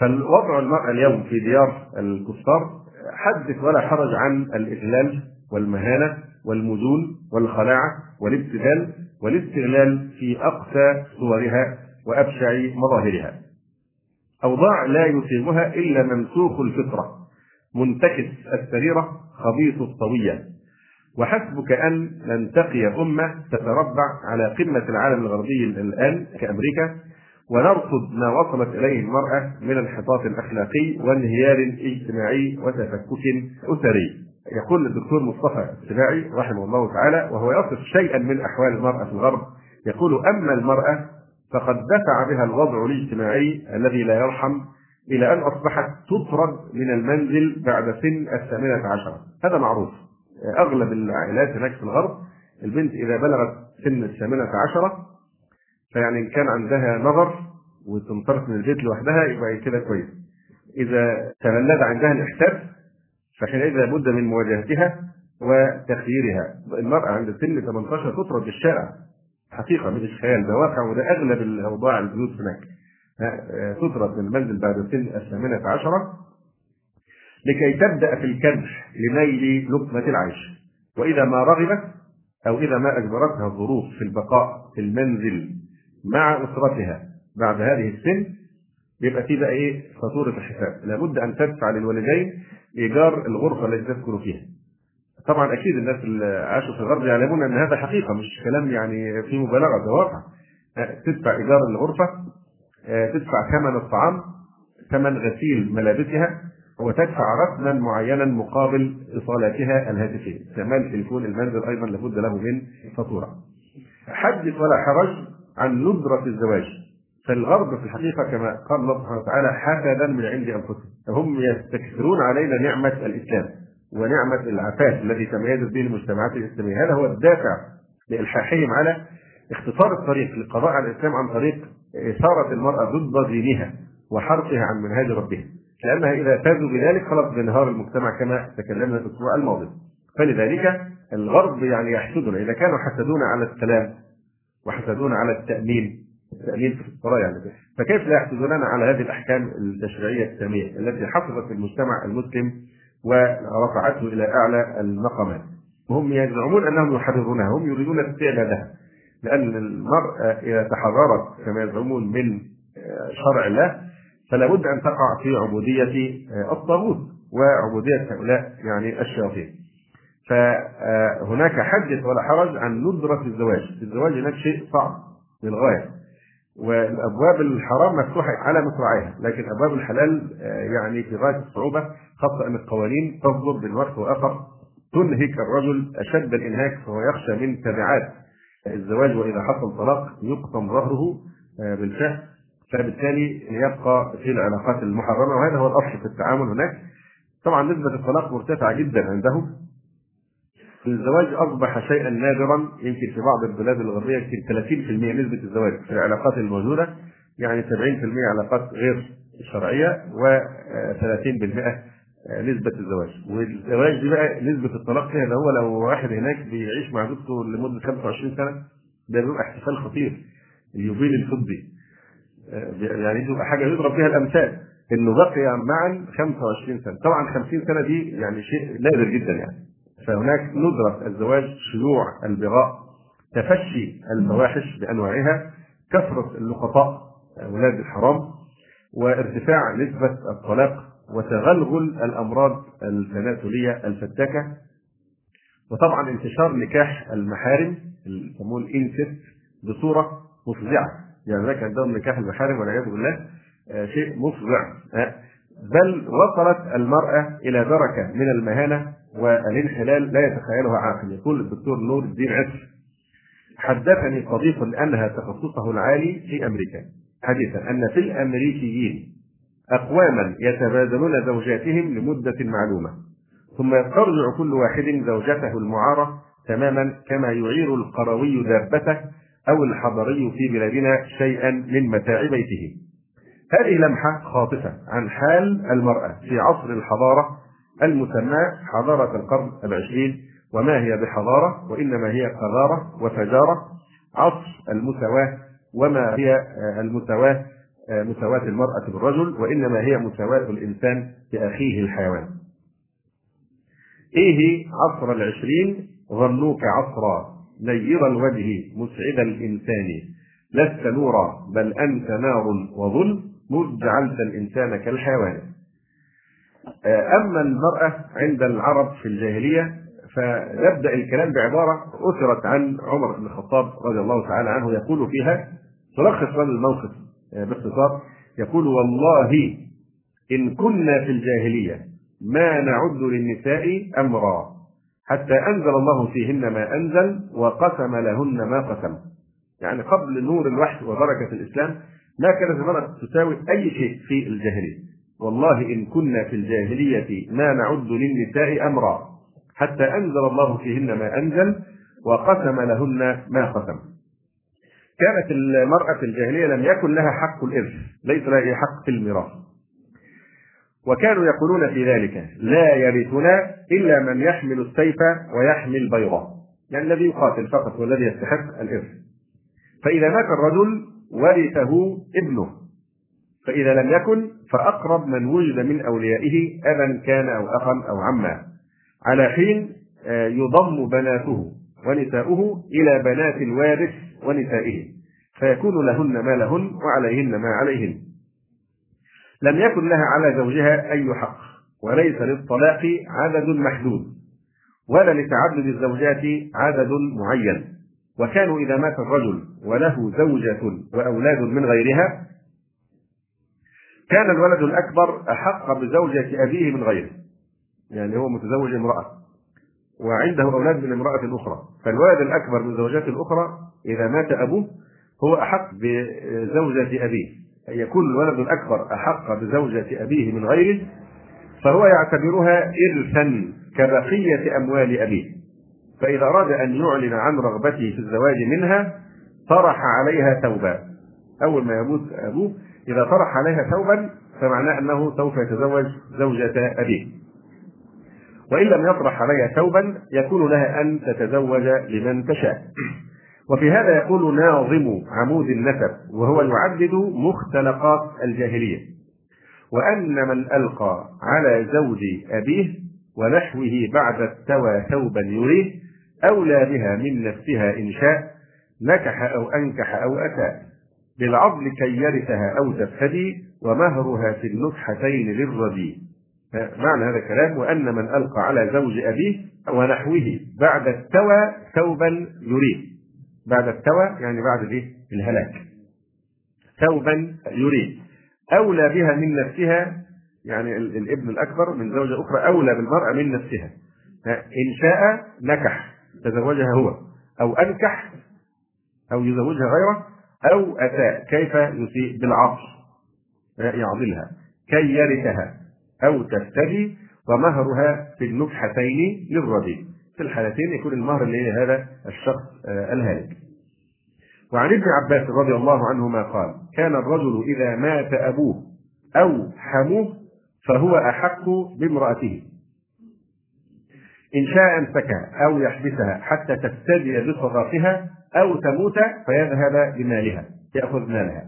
فالوضع المراه اليوم في ديار الكفار حدث ولا حرج عن الإذلال والمهانة والمجون والخلاعة والابتذال والاستغلال في اقسى صورها وأبشع مظاهرها. أوضاع لا يصيبها إلا ممسوخ الفطرة منتكس السريرة خبيث الطوية وحسبك أن ننتقي أمة تتربع على قمة العالم الغربي الآن كأمريكا ونرصد ما وصلت إليه المرأة من الانحطاط الأخلاقي وانهيار اجتماعي وتفكك أسري. يقول الدكتور مصطفى السباعي رحمه الله تعالى وهو يصف شيئا من أحوال المرأة في الغرب يقول أما المرأة فقد دفع بها الوضع الاجتماعي الذي لا يرحم إلى أن أصبحت تطرد من المنزل بعد سن الثامنة عشرة هذا معروف أغلب العائلات هناك في الغرب البنت إذا بلغت سن الثامنة عشرة فيعني إن كان عندها نظر وتنطلق من البيت لوحدها يبقى كده كويس. إذا تولد عندها الاحساس فحينئذ لابد من مواجهتها وتخييرها. المرأة عند سن 18 تطرد بالشارع. حقيقة مش خيال ده واقع وده أغلب الأوضاع البيوت هناك. تطرد من المنزل بعد سن الثامنة عشرة لكي تبدأ في الكدح لنيل لقمة العيش. وإذا ما رغبت أو إذا ما أجبرتها الظروف في البقاء في المنزل مع أسرتها بعد هذه السن يبقى في بقى إيه؟ فاتوره الحساب. لابد أن تدفع للوالدين إيجار الغرفة التي تسكن فيها. طبعا أكيد الناس اللي عاشوا في الغرب يعلمون إن هذا حقيقة مش كلام يعني في مبالغة ده واقع. تدفع إيجار الغرفة تدفع ثمن الطعام ثمن غسيل ملابسها وتدفع رسما معينا مقابل إيصالاتها الهاتفية. استعمال تليفون المنزل أيضا لابد له من فاتوره حدث ولا حرج عن ندرة الزواج. فالغرب في الحقيقة كما قال الله سبحانه وتعالى حسدا من عند أنفسهم. هم يستكثرون علينا نعمة الإسلام ونعمة العفاف الذي تميزت به المجتمعات الاسلاميه هذا هو الدافع لإلحاحهم على اختصار الطريق للقضاء على الإسلام عن طريق إثارة المرأة ضد دينها وحرقها عن منهاج ربها. لأنها إذا فازوا بذلك خلاص بينهار المجتمع كما تكلمنا الأسبوع الماضي. فلذلك الغرب يعني يحسدنا. إذا كانوا حسدونا على السلام وحسدونا على التأمين التأمين في الصلاة يعني فكيف لا يحسدوننا على هذه الأحكام التشريعية الساميه التي حفظت المجتمع المسلم ورفعته إلى أعلى المقامات وهم يزعمون أنهم يحررونها هم يريدون استعبادها لأن المراه إذا تحررت كما يزعمون من شرع الله فلا بد أن تقع في عبودية الطاغوت وعبودية هؤلاء يعني الشياطين. فهناك حدث ولا حرج عن ندرة الزواج، الزواج هناك شيء صعب للغاية. والأبواب الحرام مفتوحة على مصراعيها، لكن أبواب الحلال يعني في غاية الصعوبة خاصة أن القوانين تصدر بين وقت واخر تنهك الرجل أشد الإنهاك فهو يخشى من تبعات الزواج وإذا حصل طلاق يقطم ظهره بالفعل. فبالتالي يبقى في العلاقات المحرمة وهذا هو الأصل في التعامل هناك. طبعا نسبة الطلاق مرتفعة جدا عندهم. الزواج أصبح شيئا نادرا يمكن في بعض البلاد الغربية يمكن 30% نسبة الزواج في العلاقات الموجودة يعني 70% علاقات غير شرعية و30% نسبة الزواج. والزواج دي بقى نسبة الطلاق فيها ده هو لو واحد هناك بيعيش مع زوجته لمدة 25 سنة ده بيبقى احتفال خطير اليوبيل الفضي يعني دي حاجة يضرب بها الأمثال إنه بقي معا 25 سنة. طبعا 50 سنة دي يعني شيء نادر جدا يعني. فهناك ندرة الزواج شيوع البغاء تفشي الفواحش بأنواعها كثرة اللقطاء أولاد الحرام وارتفاع نسبة الطلاق وتغلغل الأمراض التناسليه الفتاكة وطبعا انتشار نكاح المحارم اللي يسموه الانسست بصورة مفزعة. يعني هناك عندهم نكاح المحارم والعياذ بالله شيء مفزع. بل وصلت المرأة إلى درجة من المهانة والانحلال لا يتخيلها عاقل يقول الدكتور نور الدين عسر حدثني صديق انهى تخصصه العالي في أمريكا حديثا أن في الأمريكيين اقواما يتبادلون زوجاتهم لمدة معلومة ثم يسترجع كل واحد زوجته المعارة تماما كما يعير القروي دابته أو الحضري في بلادنا شيئا من متاع بيته. هذه لمحة خاطفة عن حال المرأة في عصر الحضارة المسماة حضارة القرن العشرين وما هي بحضارة وإنما هي قذارة وفجارة عصر المساواة وما هي المساواة مساواة المرأة بالرجل وإنما هي مساواة الإنسان بأخيه الحيوان. إيه عصر العشرين؟ ظنوك عصرا نير الوجه مسعد الإنسان. لست نورا بل أنت نار وظل مذ جعلت الإنسان كالحيوان. أما المرأة عند العرب في الجاهلية فنبدا الكلام بعبارة أثرت عن عمر بن الخطاب رضي الله تعالى عنه يقول فيها تلخص هذا الموقف آه، باختصار يقول والله إن كنا في الجاهلية ما نعد للنساء أمرا حتى أنزل الله فيهن ما أنزل وقسم لهن ما قسم. يعني قبل نور الوحي وبركة الإسلام ما كانت المرأة تساوي أي شيء في الجاهلية. والله إن كنا في الجاهلية ما نعد للنساء أمرا حتى أنزل الله فيهن ما أنزل وقسم لهن ما قسم. كانت المرأة في الجاهلية لم يكن لها حق الإرث ليس لها حق في الميراث. وكانوا يقولون في ذلك لا يرثنا إلا من يحمل السيف ويحمل البيضة يعني الذي يقاتل فقط والذي يستحق الإرث. فإذا مات الرجل ورثه ابنه. فإذا لم يكن فأقرب من وجد من أوليائه أبا كان أو أخا أو عما. على حين آه، يضم بناته ونساؤه إلى بنات الوارث ونسائه فيكون لهن ما لهن وعليهن ما عليهن. لم يكن لها على زوجها أي حق وليس للطلاق عدد محدود ولا لتعدد الزوجات عدد معين. وكانوا إذا مات الرجل وله زوجة وأولاد من غيرها كان الولد الأكبر أحق بزوجة أبيه من غيره. يعني هو متزوج امرأة. وعنده أولاد من امرأة أخرى. فالولد الأكبر من زوجات الأخرى إذا مات أبوه هو أحق بزوجة أبيه. يكون الولد الأكبر أحق بزوجة أبيه من غيره فهو يعتبرها إرثا كبقية أموال أبيه. فإذا أراد أن يعلن عن رغبته في الزواج منها طرح عليها ثوبا أول ما يموت أبوه إذا طرح عليها ثوبا فمعناه أنه سوف يتزوج زوجة أبيه. وإن لم يطرح عليها ثوبا يكون لها أن تتزوج لمن تشاء. وفي هذا يقول ناظم عمود النسب وهو يعدد مختلقات الجاهلية. وأن من ألقى على زوج أبيه ونحوه بعد التوى ثوبا يريه أولى بها من نفسها إن شاء نكح أو أنكح أو أتى. بالعضل كي يرثها أو تفتدي ومهرها في النكحتين للردي معنى هذا الكلام وأن من ألقى على زوج أبيه ونحوه بعد التوى ثوبا يريد. بعد التوى يعني بعد الايه؟ الهلاك. ثوبا يريد. أولى بها من نفسها يعني الابن الأكبر من زوجة أخرى أولى بالمرأة من نفسها. إن شاء نكح تزوجها هو. أو أنكح أو يزوجها غيره أو أتى كيف يسيء بالعطف يعضلها. كي يرثها أو تفتدي ومهرها في النكحتين للرضي في الحالتين يكون المهر اللي هي هذا الشخص آه، الهالك. وعن ابن عباس رضي الله عنهما قال كان الرجل إذا مات أبوه أو حموه فهو أحق بامرأته. إن شاء امسكها أو يحبسها حتى تفتدي بصداقها أو تموت فيذهب بمالها يأخذ مالها.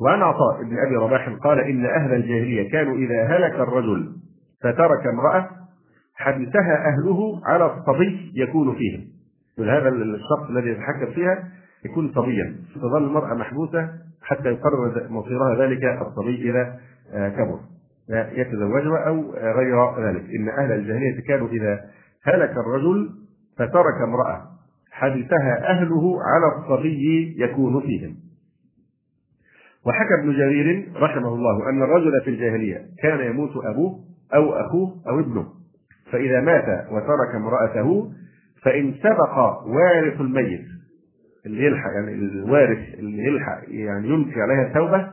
وعن عطاء بن أبي رباح قال إن أهل الجاهلية كانوا إذا هلك الرجل فترك امرأة حبسها أهله على الصبي يكون فيهم هذا الشخص الذي يتحكم فيها يكون صبيا تظل المرأة محبوسة حتى يقرر مصيرها ذلك الصبي إذا آه، كبر. يتزوجها أو غير ذلك. إن أهل الجاهلية كانوا إذا هلك الرجل فترك امرأة حبسها أهله على الصبي يكون فيهم. وحكى ابن جرير رحمه الله أن الرجل في الجاهلية كان يموت أبوه أو أخوه أو ابنه. فإذا مات وترك امرأته فإن سبق وارث الميت اللي يلحق يعني الوارث اللي يلحق يعني ينفي عليها التوبة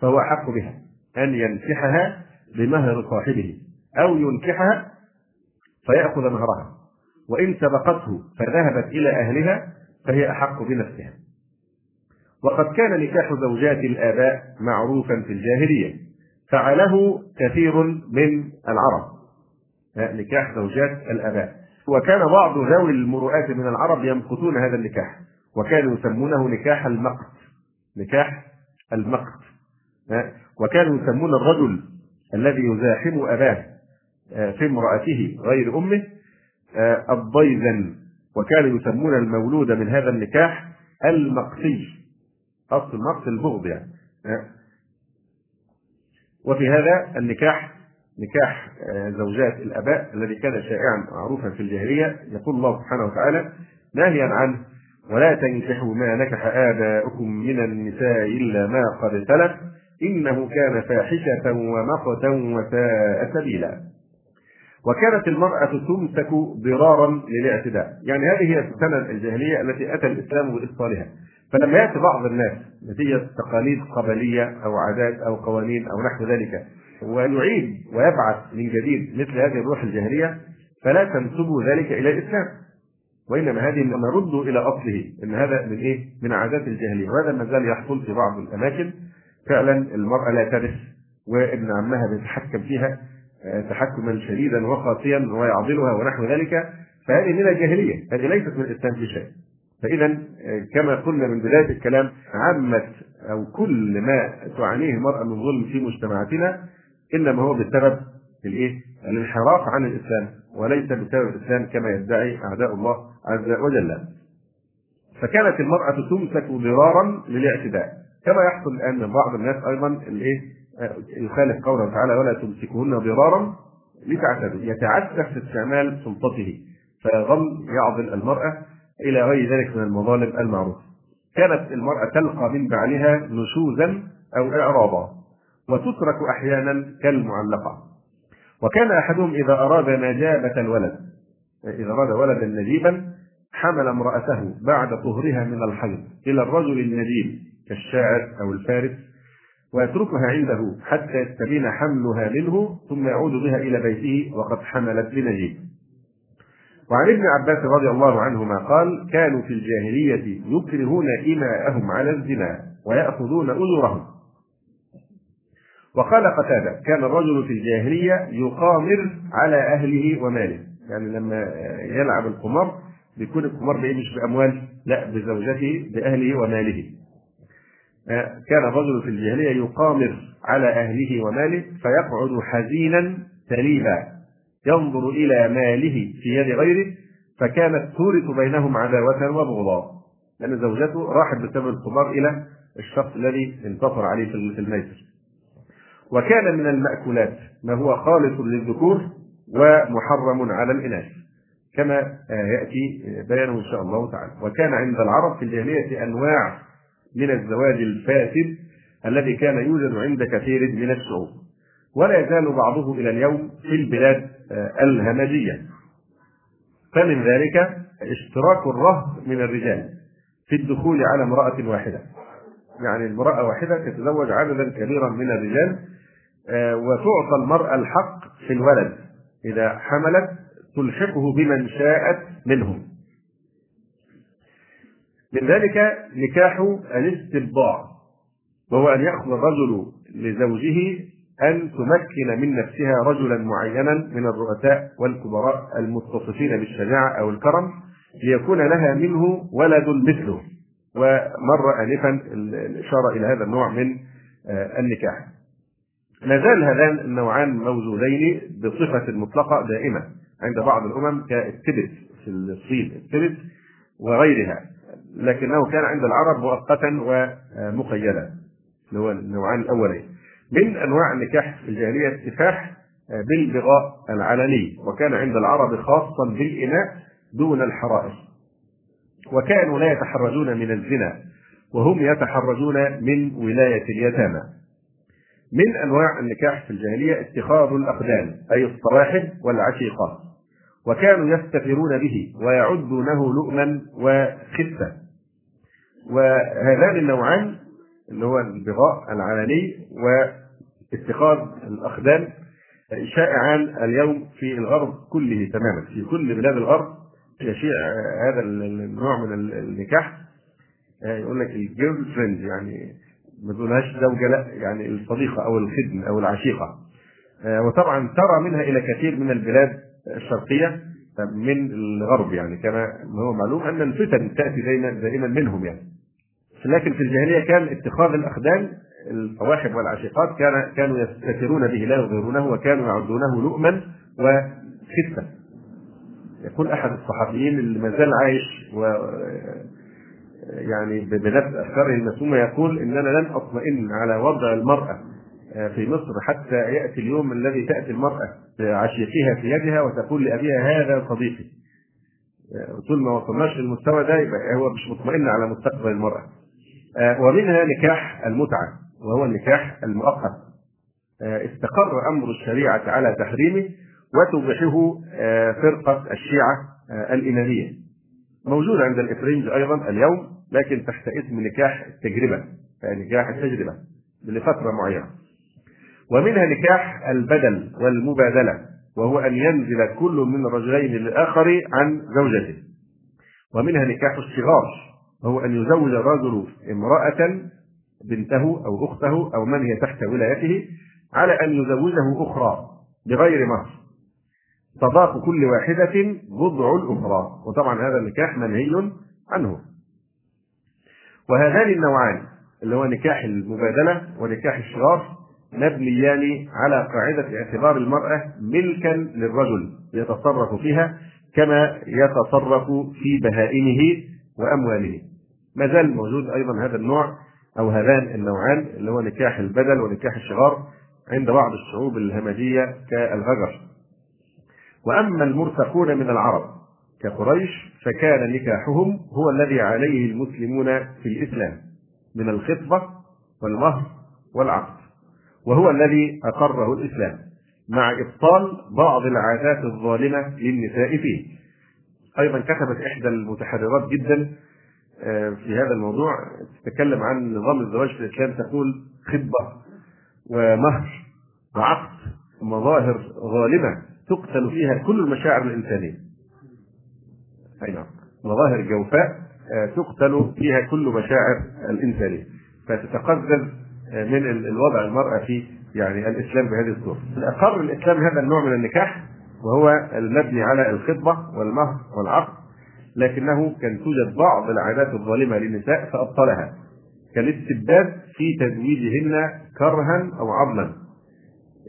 فهو أحق بها أن ينكحها بمهر صاحبه أو ينكحها فيأخذ مهرها. وإن سبقته فذهبت إلى أهلها فهي أحق بنفسها. وقد كان نكاح زوجات الآباء معروفا في الجاهلية فعله كثير من العرب. نكاح زوجات الآباء. وكان بعض ذوي المروءات من العرب يمقتون هذا النكاح وكانوا يسمونه نكاح المقت. نكاح المقت. وكانوا يسمون الرجل الذي يزاحم أباه في امرأته غير أمه الضيزن وكانوا يسمون المولود من هذا النكاح المقتي أصل المقت البغض يعني. وفي هذا النكاح نكاح زوجات الأباء الذي كان شائعا معروفا في الجاهلية يقول الله سبحانه وتعالى ناهيا عنه ولا تنكحوا ما نكح آباؤكم من النساء إلا ما قد سلف إنه كان فاحشة ومقتا وساء سبيلا وكانت المرأة تمسك ضرارا للاعتداء، يعني هذه هي السنة الجاهلية التي أتى الإسلام بإبطالها، فلما يأتي بعض الناس نتيجة تقاليد قبلية أو عادات أو قوانين أو نحو ذلك. ويعيد ويبعث من جديد مثل هذه الروح الجاهلية فلا تنسبوا ذلك إلى الإسلام. وإنما هذه نرد إلى أصله إن هذا من إيه؟ من عادات الجاهلية. وهذا ما زال يحصل في بعض الأماكن. فعلا المرأة لا ترث وابن عمها بيتحكم فيها. تحكما شديدا وقاسيا ويعضلها ونحو ذلك فهذه من الجاهلية هذه ليست من الإسلام في شيء فإذا كما قلنا من بداية الكلام عامة أو كل ما تعانيه المرأة من ظلم في مجتمعاتنا إنما هو بسبب الإيه؟ الانحراف عن الإسلام وليس بسبب الإسلام كما يدعي أعداء الله عز وجل. فكانت المرأة تمسك ضرارا للاعتداء كما يحصل الآن من بعض الناس أيضا الإيه؟ يخالف قوله تعالى ولا تمسكوهن ضرارا لتعتدوا. يتعسف في استعمال سلطته فيظل يعضل المرأة إلى غير ذلك من المظالم المعروفه. كانت المرأة تلقى من بعلها نشوزا أو اعراضا وتترك أحيانا كالمعلقة. وكان أحدهم إذا أراد نجابة الولد إذا أراد ولدا نجيبا حمل امرأته بعد طهرها من الحيض إلى الرجل النجيب كالشاعر أو الفارس. ويتركها عنده حتى يستبين حملها منه ثم يعود بها إلى بيته وقد حملت بنجيب وعن ابن عباس رضي الله عنهما قال كانوا في الجاهلية يكرهون إماءهم على الزنا ويأخذون أجرهم وقال قتادة كان الرجل في الجاهلية يقامر على أهله وماله. يعني لما يلعب القمار بيكون القمار مش بأموال لا بزوجته بأهله وماله. كان الرجل في الجاهلية يقامر على أهله وماله فيقعد حزينا تليبا ينظر إلى ماله في يد غيره فكانت تورث بينهم عداوة وبغضاء لأن زوجته راحت بسبب القمار إلى الشخص الذي انتصر عليه في الميسر. وكان من المأكولات ما هو خالص للذكور ومحرم على الإناث كما يأتي بيانه إن شاء الله تعالى. وكان عند العرب في الجاهلية أنواع من الزواج الفاسد الذي كان يوجد عند كثير من الشعوب. ولا يزال بعضه إلى اليوم في البلاد الهمجية. فمن ذلك اشتراك الرهط من الرجال في الدخول على امرأة واحدة. يعني امرأة واحدة تتزوج عددا كبيرا من الرجال وتعطى المرأة الحق في الولد. إذا حملت تلحقه بمن شاءت منهم. من ذلك نكاح الاستبضاع وهو أن يأخذ الرجل لزوجه أن تمكن من نفسها رجلا معينا من الرؤساء والكبراء المتصفين بالشجاعة أو الكرم ليكون لها منه ولد مثله. ومر آنفا الإشارة إلى هذا النوع من النكاح. ما زال هذان النوعان موجودين بصفة مطلقة دائمة عند بعض الأمم كالتبت في الصين التبت وغيرها. لكنه كان عند العرب مؤقتا ومقيدا اللي هو النوعان الأولين. من أنواع النكاح في الجاهلية السفاح بالبغاء العلني وكان عند العرب خاصا بالإناء دون الحرائر. وكانوا لا يتحرجون من الزنا وهم يتحرجون من ولاية اليتامى. من أنواع النكاح في الجاهلية اتخاذ الأقدام أي الصواحب والعشيقات وكانوا يستثيرون به ويعدونه لؤما وخفة. وهذان النوعان اللي هو البغاء العلني واتخاذ الأقدام شائعان اليوم في الغرب كله تماما في كل بلاد الغرب يشيع هذا النوع من النكاح. يقول لك ال girlfriend يعني ما تقولهاش زوجة لا يعني الصديقة أو الخدن أو العشيقة. وطبعا ترى منها إلى كثير من البلاد الشرقية من الغرب يعني كما هو معلوم أن الفتن تأتي دائما منهم يعني. لكن في الجاهلية كان اتخاذ الأخدان الصواحب والعشيقات كان كانوا يستترون به لا يظهرونه وكانوا يعدونه لؤما وخفة. يقول أحد الصحفيين اللي ما زال عايش و يعني بنفس أفكاره المسمومة يقول إننا لن أطمئن على وضع المرأة في مصر حتى يأتي اليوم الذي تأتي المرأة بعشيقها في يدها وتقول لأبيها هذا صديقي. طول ما وصلناش للمستوى ده يبقى هو مش مطمئن على مستقبل المرأة. ومنها نكاح المتعة وهو النكاح المؤقت. استقر أمر الشريعة على تحريمه وتبيحه فرقة الشيعة الإمامية. موجود عند الافرنج أيضا اليوم لكن تحت اسم نكاح التجربة يعني نكاح التجربة لفترة معينة. ومنها نكاح البدل والمبادلة وهو أن ينزل كل من الرجلين للآخر عن زوجته. ومنها نكاح الصغار وهو أن يزوج الرجل امرأة بنته أو أخته أو من هي تحت ولايته على أن يزوجه أخرى بغير مهر. صداق كل واحدة بضع الأخرى. وطبعا هذا النكاح منهي عنه. وهذان النوعان اللي هو نكاح المبادلة ونكاح الشرار مبنيان على قاعدة اعتبار المرأة ملكا للرجل يتصرف فيها كما يتصرف في بهائمه وأمواله. ما زال موجود أيضا هذا النوع أو هذان النوعان اللي هو نكاح البدل ونكاح الشغار عند بعض الشعوب الهمجية كالغجر. وأما المرتقون من العرب كقريش فكان نكاحهم هو الذي عليه المسلمون في الإسلام من الخطبة والمهر والعقد وهو الذي أقره الإسلام مع إبطال بعض العادات الظالمة للنساء فيه. أيضا كتبت إحدى المتحررات جدا في هذا الموضوع تتكلم عن نظام الزواج في الإسلام تقول خطبة ومهر وعقد مظاهر ظالمة تقتل فيها كل المشاعر الإنسانية. أي نعم. مظاهر جوفاء تقتل فيها كل مشاعر الإنسانية. فتتقزز من الوضع المرأة في يعني الإسلام بهذه الصورة. أقر الإسلام هذا النوع من النكاح وهو المبني على الخطبة والمهر والعقد لكنه كان توجد بعض العادات الظالمة للنساء فأبطلها. كالاستبداد في تزويجهن كرها أو عضلا.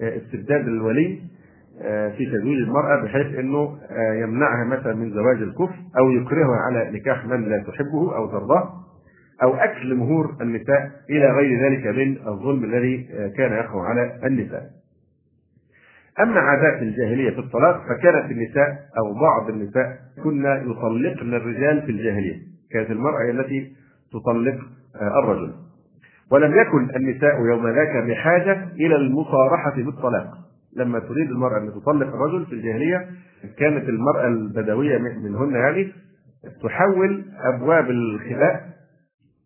استبداد الولي في تزويج المرأة بحيث أنه يمنعها مثلا من زواج الكفر أو يكرهها على نكاح من لا تحبه أو ترضاه. أو أكل مهور النساء إلى غير ذلك من الظلم الذي كان يقع على النساء. أما عادات الجاهلية في الطلاق فكانت النساء أو بعض النساء كن يطلقن الرجال في الجاهلية. كانت المرأة هي التي تطلق الرجل. ولم يكن النساء يوم ذاك بحاجة إلى المصارحة بالطلاق. لما تريد المرأة أن تطلق الرجل في الجاهلية كانت المرأة البدوية منهن يعني تحول أبواب الخلاء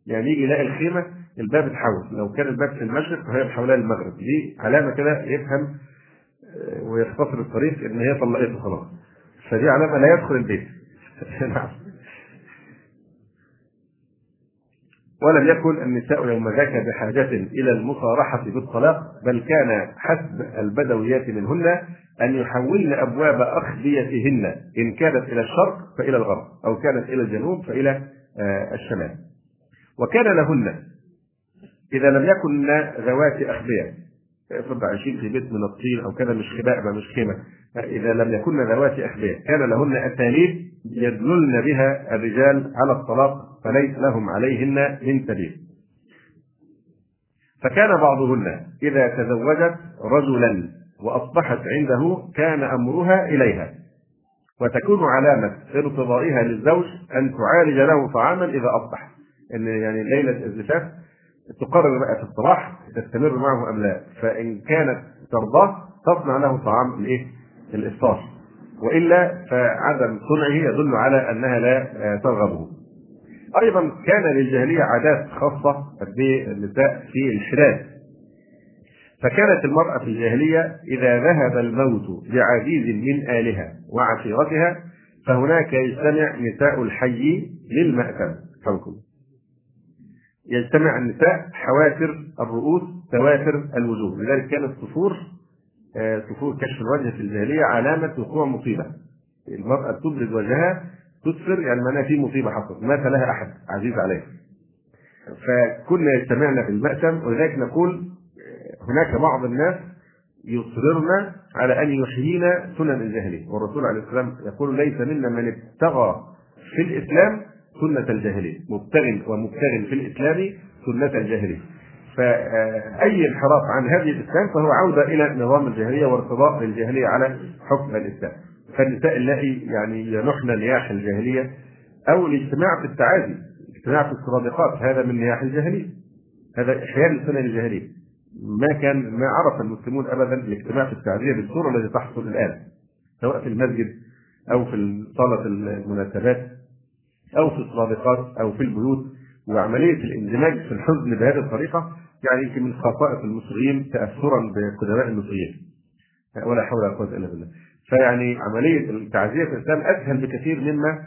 يعني يجي يلاقي الخيمة الباب اتحول. لو كان الباب في المشرق فهي محولاه للمغرب. دي علامة كده يفهم ويختصر الطريق إن هي طلقته خلاص. فدي علامة لا يدخل البيت. نعم. ولم يكن النساء يوم ذاك بحاجة إلى المصارحة بالطلاق بل كان حسب البدويات منهن أن يحولن أبواب أخبيتهن إن كانت إلى الشرق فإلى الغرب أو كانت إلى الجنوب فإلى الشمال. وكان لهن. إذا لم يكن ذوات أخبية. افرض عايشين في بيت من الطين أو كذا مش خباء مش خيمة. إذا لم يكن ذوات أخبية كان لهن أساليب يدللن بها الرجال على الطلاق فليس لهم عليهن من سبيل فكان بعضهن إذا تزوجت رجلا وأصبحت عنده كان أمرها إليها. وتكون علامة ارتضائها للزوج أن تعالج له طعاما إذا أصبح. إن يعني ليلة الزفاف تقرر بقى في الصباح تستمر معه أم لا فإن كانت ترضاه تصنع له طعام الإيه؟ الإفطار وإلا فعدم صنعه يدل على أنها لا ترغبه. أيضا كان للجاهلية عادات خاصة بالنساء في الحلال. فكانت المرأة في الجاهلية إذا ذهب الموت بعزيز من الها وعشيرتها فهناك يجتمع نساء الحي للمأتم يجتمع النساء حوافر الرؤوس تواتر الوجوه. لذلك كانت صفور صفور كشف الوجه في الجاهلية علامة وقوع مصيبة. المرأة تبرز وجهها تسفر يعني معناها في مصيبة حصلت مات لها أحد عزيز عليها فكنا يجتمعنا في المأتم ولذلك نقول هناك بعض الناس يصررن على أن يحيينا سنن الجاهلية. والرسول عليه السلام يقول ليس منا من ابتغى في الإسلام سنة الجاهلية مبتغ ومبتغ في الإسلام سنة الجاهلية. فأي انحراف عن هذه الإسلام فهو عودة إلى نظام الجاهلية وارتضاء للجاهلية على حكم الإسلام. فالنساء اللائي يعني ينحن نياح الجاهلية أو الاجتماع في التعازي الاجتماع في السرادقات هذا من نياح الجاهلية. هذا إحياء لسنن الجاهلية. ما كان ما عرف المسلمون ابدا الاجتماع في التعزية بالصورة التي تحصل الآن سواء في المسجد أو في صالة المناسبات. أو في السرادقات أو في البيوت. وعملية الاندماج في الحزن بهذه الطريقة يعني يمكن من خصائص المصريين تاثرا بقدماء المصريين ولا حول ولا قوة إلا بالله. فيعني عملية التعزية في الإسلام أسهل بكثير مما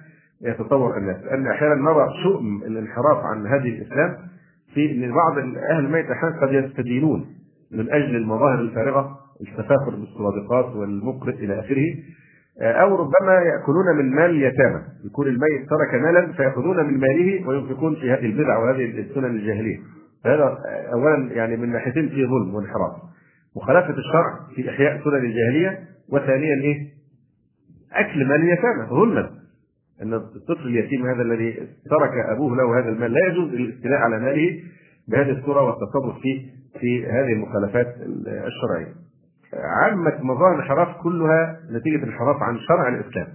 يتصور الناس. لأن أحيانا نرى شؤم الانحراف عن هذه الإسلام في إن بعض أهل الميت أحيانا قد يستدينون من أجل المظاهر الفارغة التفاخر بالسرادقات والمقرئ إلى آخره. أو ربما يأكلون من مال اليتامى. يكون الميت ترك مالا فيأخذون من ماله وينفقون في هذه البدع وهذه السنن الجاهلية. فهذا اولا يعني من ناحيتين فيه ظلم وانحراف. مخالفه الشرع في إحياء سنن الجاهلية. وثانيا إيه؟ أكل مال اليتامى ظلما. أن الطفل اليتيم هذا الذي ترك أبوه له هذا المال لا يجوز الاستيلاء على ماله بهذه الصورة والتصرف فيه في هذه المخالفات الشرعية. عامة مظاهر الانحراف كلها نتيجة انحراف عن شرع الإسلام.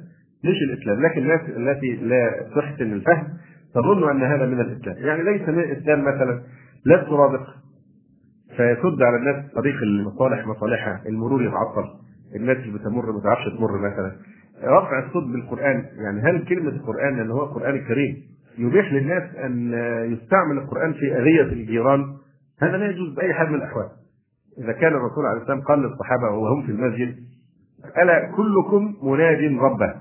مش الإسلام لكن الناس التي لا تحسن الفهم تظن أن هذا من الإسلام. يعني ليس من الإسلام مثلا لا ترابط فيسد على الناس طريق المصالح مصالحها. المرور يتعطل. الناس اللي بتمر ما تعرفش تمر مثلا. رفع الصوت بالقرآن. يعني هل كلمة القرآن اللي هو القرآن الكريم يبيح للناس أن يستعمل القرآن في أذية الجيران؟ هذا لا يجوز بأي حال من الأحوال. إذا كان الرسول عليه السلام قال للصحابة وهم في المسجد ألا كلكم مناد ربه؟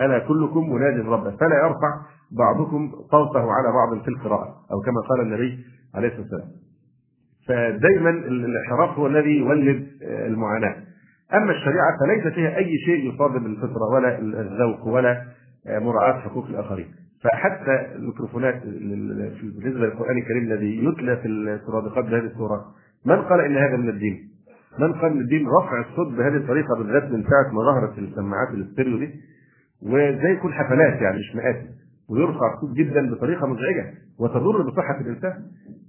ألا كلكم مناد ربه؟ فلا يرفع بعضكم صوته على بعض في القراءة أو كما قال النبي عليه الصلاة والسلام. فدائما الانحراف هو الذي يولد المعاناة. أما الشريعة فليس فيها أي شيء يصادم الفطرة ولا الذوق ولا مراعاة حقوق الآخرين. فحتى الميكروفونات بالنسبة للقران الكريم الذي يتلى في السرادقات بهذه الصورة من قال إن هذا من الدين؟ من قال من الدين رفع الصوت بهذه الطريقة بالذات من ساعة ما ظهرت السماعات الاستيريو دي وزي يكون حفلات يعني مش مآتم ويرفع الصوت جدا بطريقة مزعجة وتضر بصحة الإنسان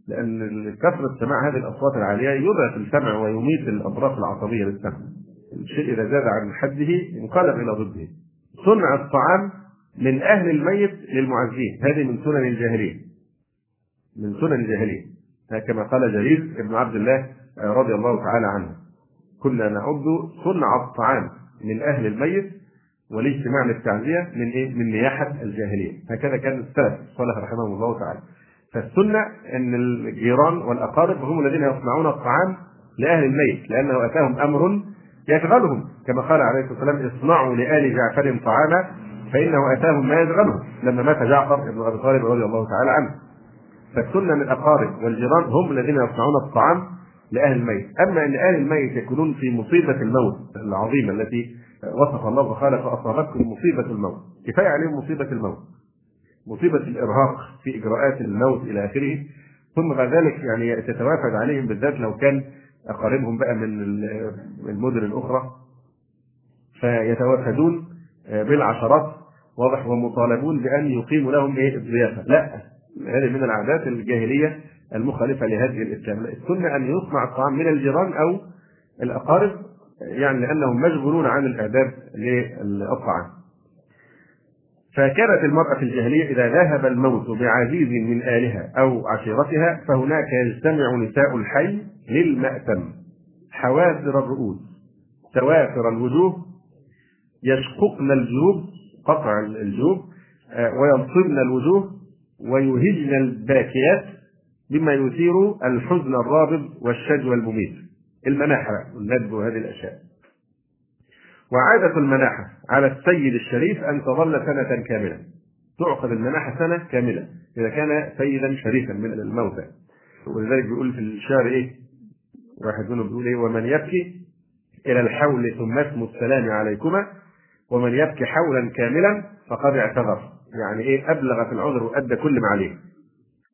لأن كثرة سماع هذه الأصوات العالية يضعف السمع ويميت الأطراف العصبية للسمع. الشيء إذا زاد عن حده ينقلب إلى ضده. صنع الطعام من أهل الميت للمعزين. هذه من سنن الجاهلية. من سنن الجاهلية. كما قال جرير بن عبد الله رضي الله تعالى عنه. كنا نعد صنع الطعام من أهل الميت والاجتماع للتعزيه من إيه؟ من نياحه الجاهلية. هكذا كان السلف الصالح رحمهم الله تعالى. فالسنة أن الجيران والأقارب هم الذين يصنعون الطعام لأهل الميت لأنه أتاهم أمر يشغلهم. كما قال عليه الصلاة والسلام اصنعوا لآل جعفر طعاما فإنه أتاهم ما يشغلهم. لما مات جعفر بن أبي طالب رضي الله تعالى عنه. فالسنة من الاقارب والجيران هم الذين يصنعون الطعام لأهل الميت. أما إن أهل الميت يكونون في مصيبة الموت العظيمة التي وصف الله وقال فاصابتكم مصيبة الموت. كفاية عليهم مصيبة الموت. مصيبة الإرهاق في إجراءات الموت إلى آخره. ثم بعد ذلك يعني تتوافد عليهم بالذات لو كان أقاربهم بقى من المدن الأخرى. فيتوافدون بالعشرات واضح ومطالبون بأن يقيموا لهم إيه؟ الضيافة. لا. هذه من العادات الجاهلية المخالفة لهذه الإسلام. السنة أن يصنع الطعام من الجيران أو الأقارب يعني لأنهم مشغولون عن الاعداد للطعام. فكانت المرأة في الجاهلية إذا ذهب الموت بعزيز من آلها أو عشيرتها فهناك يجتمع نساء الحي للمأتم. حوافر الرؤوس سوافر الوجوه يشققن الجيوب قطع الجيوب آه، وينصبن الوجوه ويهجن الباكيات بما يثير الحزن الرابض والشجوى المميت المناحة والندب وهذه الأشياء. وعادة المناحة على السيد الشريف أن تظل سنة كاملة. تعقد المناحة سنة كاملة إذا كان سيدا شريفا من الموتى. ولذلك بيقول في الشعر إيه؟ واحد منهم بيقول إيه؟ ومن يبكي إلى الحول ثم اسم السلام عليكما ومن يبكي حولا كاملا فقد اعتذر. يعني إيه أبلغ في العذر وأدى كل ما عليه.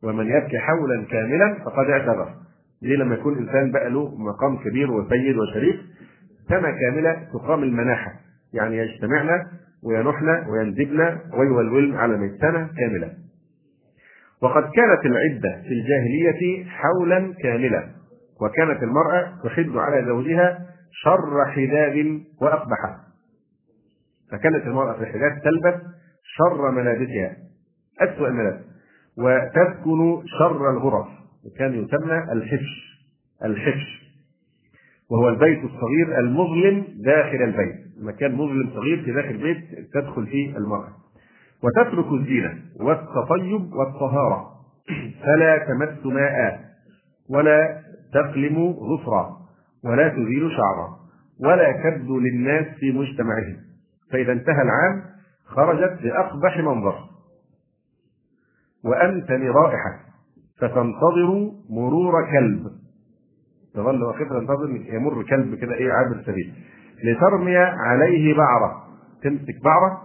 ومن يبكي حولا كاملا فقد اعتذر. ليه لما يكون إنسان بقى له مقام كبير وسيد وشريف سنه كاملة تقام المناحة. يعني يجتمعن وينحن ويندبن ويولولن على ميت سنه كاملة. وقد كانت العدة في الجاهلية حولا كاملا وكانت المرأة تحد على زوجها شر حداد واقبحه فكانت المرأة في الحداد تلبس شر ملابسها أسوأ الملابس وتسكن شر الغرف وكان يسمى الحفش الحفش. وهو البيت الصغير المظلم داخل البيت. مكان مظلم صغير في داخل البيت تدخل فيه المرأة. وتترك الزينة والتطيب والطهارة. فلا تمس ماء ولا تقلم ظفرا ولا تزيل شعرا ولا تبدو للناس في مجتمعهم. فإذا انتهى العام خرجت بأقبح منظر. وأنتن رائحة فتنتظر مرور كلب. تظل واقفة تنتظر يمر كلب كده إيه عابر سبيل لترمي عليه بعرة. تمسك بعرة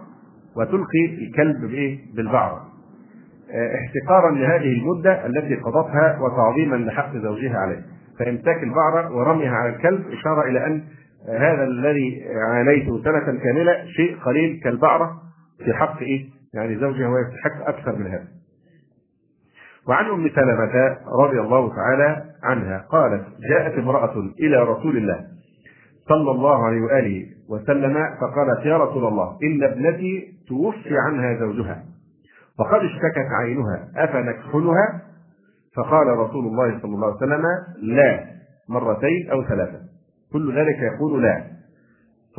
وتلقي الكلب بإيه؟ بالبعرة. آه، احتقارا لهذه المدة التي قضتها وتعظيما لحق زوجها عليه. فامساك البعرة ورميها على الكلب إشارة إلى أن هذا الذي عانيته سنة كاملة شيء قليل كالبعرة. في حق إيه؟ يعني زوجها هو يستحق أكثر من هذا. وعن أم سلمة رضي الله تعالى عنها قالت جاءت امرأة إلى رسول الله صلى الله عليه وآله وسلم فقالت يا رسول الله إن ابنتي توفي عنها زوجها وقد اشتكت عينها افنكحلها فقال رسول الله صلى الله عليه وسلم لا مرتين أو ثلاثة. كل ذلك يقول لا.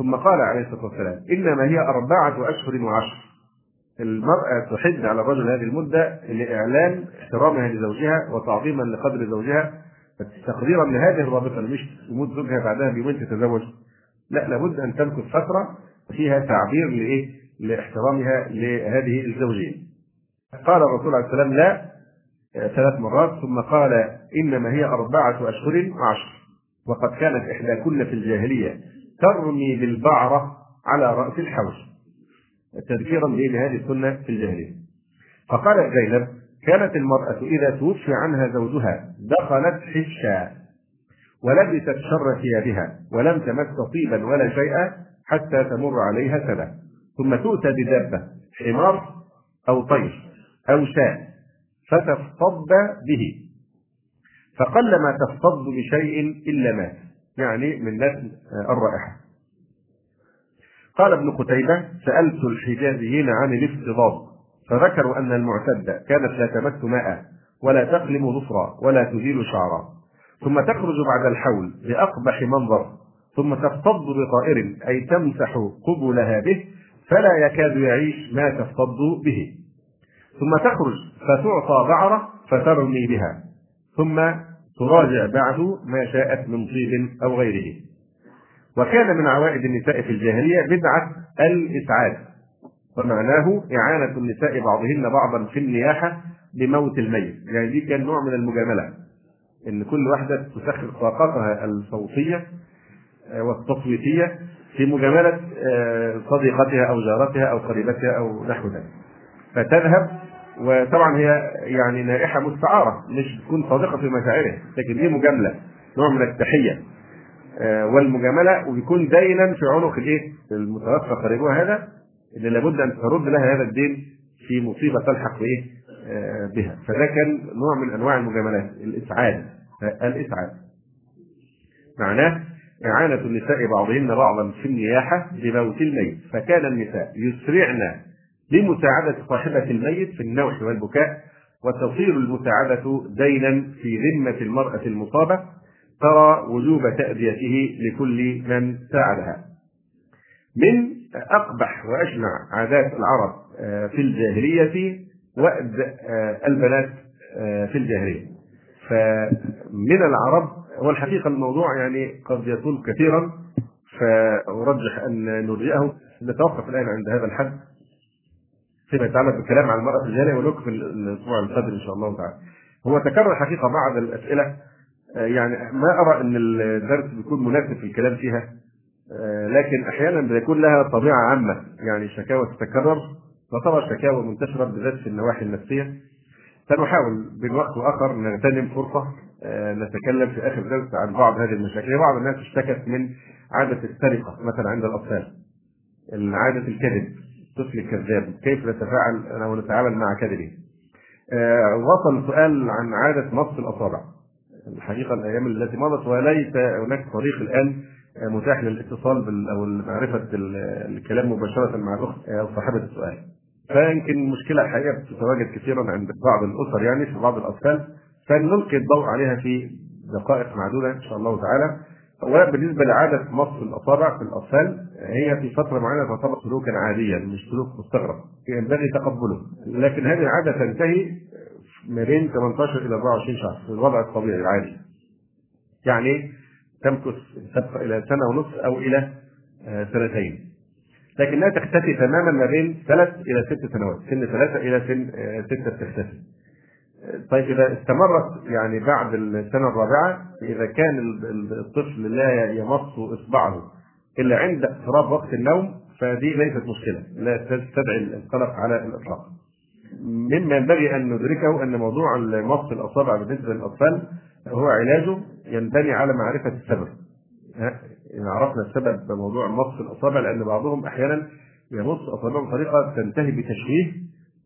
ثم قال عليه الصلاة والسلام إنما هي أربعة أشهر وعشر المرأة تحد على الرجل هذه المدة لإعلان احترامها لزوجها وتعظيما لقدر زوجها تقديرا لهذه الرابطة مش تموت زوجها بعدها بيومين تتزوج لا لابد أن تمكث فترة فيها تعبير لإيه؟ لإحترامها لهذه الزوجية. قال الرسول عليه السلام لا ثلاث مرات ثم قال إنما هي أربعة أشهر وعشر وقد كانت إحداكن في الجاهلية ترمي بالبعرة على رأس الحوش تذكيرا لهذه السنة في الجاهلية. فقالت زينب: كانت المرأة إذا توفي عنها زوجها دخلت حشا ولبست شر ثيابها ولم تمس طيبا ولا شيئا حتى تمر عليها سنة ثم تؤتى بدابة حمار أو طير أو شاة فتفض به فقلما تفض بشيء إلا مات يعني من نسل الرائحة. قال ابن قتيبة سألت الحجازيين عن الافتضاض فذكروا أن المعتدة كانت لا تمس ماء ولا تقلم ظفرا ولا تزيل شعرا. ثم تخرج بعد الحول بأقبح منظر ثم تفتض بطائر أي تمسح قبلها به فلا يكاد يعيش ما تفتض به. ثم تخرج فتعطى بعرة فترمي بها. ثم تراجع بعد ما شاءت من طيب أو غيره. وكان من عوائد النساء في الجاهلية بدعة الإسعاد ومعناه إعانة النساء بعضهن بعضا في النياحة بموت الميت. يعني دي كان نوع من المجاملة إن كل واحدة تسخر طاقتها الصوتية آه، والتصويتية في مجاملة آه، صديقتها أو جارتها أو قريبتها أو نحو ذلك فتذهب وطبعا هي يعني نائحة مستعارة مش تكون صادقة في مشاعرها لكن دي مجاملة نوع من التحية. آه، والمجاملة وبيكون دينا في عنق الإيه؟ المتوفى قريبها هذا اللي لابد أن ترد لها هذا الدين في مصيبة تلحق بإيه؟ آه، بها. فده كان نوع من أنواع المجاملات الإسعاد. الإسعاد. معناه إعانة النساء بعضهن بعضا في النياحة بموت الميت. فكان النساء يسرعن لمساعدة صاحبة الميت في النوح والبكاء وتصير المساعدة دينا في ذمة المرأة المصابة ترى وجوب تأديته لكل من ساعدها. من أقبح وأشنع عادات العرب آه، في الجاهلية وأد آه، البنات آه، في الجاهلية. فمن العرب والحقيقة الموضوع يعني قد يطول كثيرا فأرجح أن نرجئه نتوقف الآن عند هذا الحد فيما يتعلق بالكلام عن المرأة الجارية ونكمل الأسبوع القادم إن شاء الله تعالى. هو تكرر حقيقة بعض الأسئلة. آه، يعني ما أرى أن الدرس بيكون مناسب في الكلام فيها. آه، لكن أحيانا بيكون لها طبيعة عامة. يعني شكاوى تتكرر تعتبر شكاوى منتشرة بالذات في النواحي النفسية. سنحاول بين وقت وآخر نغتنم فرصة آه، نتكلم في آخر درس عن بعض هذه المشاكل. بعض الناس اشتكت من عادة السرقة مثلا عند الأطفال. عادة الكذب. الطفل الكذاب كيف نتفاعل أو نتعامل مع كذبه آه وصل سؤال عن عادة مص الأصابع. الحقيقة الأيام التي مضت وليس هناك طريق الآن متاح للاتصال بال أو معرفه الكلام مباشرة مع الأخت أو صاحبة السؤال. فيمكن المشكلة الحقيقة بتتواجد كثيرا عند بعض الأسر يعني في بعض الأطفال. فنلقي الضوء عليها في دقائق معدودة إن شاء الله تعالى. وبالنسبه لعادة مص الأصابع في الأطفال هي في فترة معينة تعتبر سلوكا عاديا مش سلوك مستغرب ينبغي تقبله. لكن هذه العادة تنتهي ما بين 18 إلى 24 شهر في الوضع الطبيعي العادي. يعني تمكث تبقى إلى سنة ونصف أو إلى آه، سنتين. لكنها تختفي تماما ما بين ثلاث إلى ست سنوات سن ثلاثة إلى سن آه، ستة تختفي طيب إذا استمرت يعني بعد السنة الرابعة إذا كان الطفل لا يمص إصبعه إلا عند اقتراب وقت النوم فدي ليست مشكلة لا تستدعي القلق على الإطلاق. مما ينبغي أن ندركه أن موضوع مص الأصابع بالنسبة للأطفال هو علاجه ينبني على معرفة السبب. إن عرفنا السبب بموضوع مص الأصابع لأن بعضهم أحيانا يمص اصابعه بطريقة تنتهي بتشويه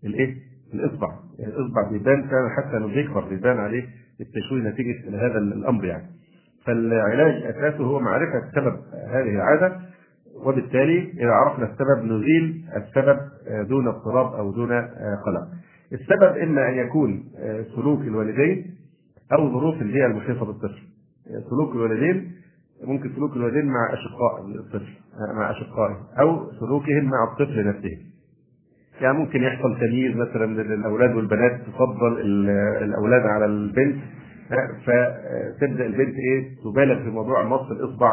الإيه؟ الإصبع، يعني الإصبع بيبان فعلا حتى انه بيكبر بيبان عليه التشويه نتيجة هذا الأمر يعني. فالعلاج أساسه هو معرفة سبب هذه العادة وبالتالي إذا عرفنا السبب نزيل السبب دون اضطراب أو دون قلق. السبب إما أن يكون سلوك الوالدين أو ظروف البيئة المحيطة بالطفل. سلوك الوالدين ممكن سلوك الوالدين مع أشقاء الطفل مع أشقائه أو سلوكهم مع الطفل نفسه. يعني ممكن يحصل تمييز مثلا للاولاد والبنات تفضل الأولاد على البنت فتبدأ البنت إيه تبالغ في موضوع مص الإصبع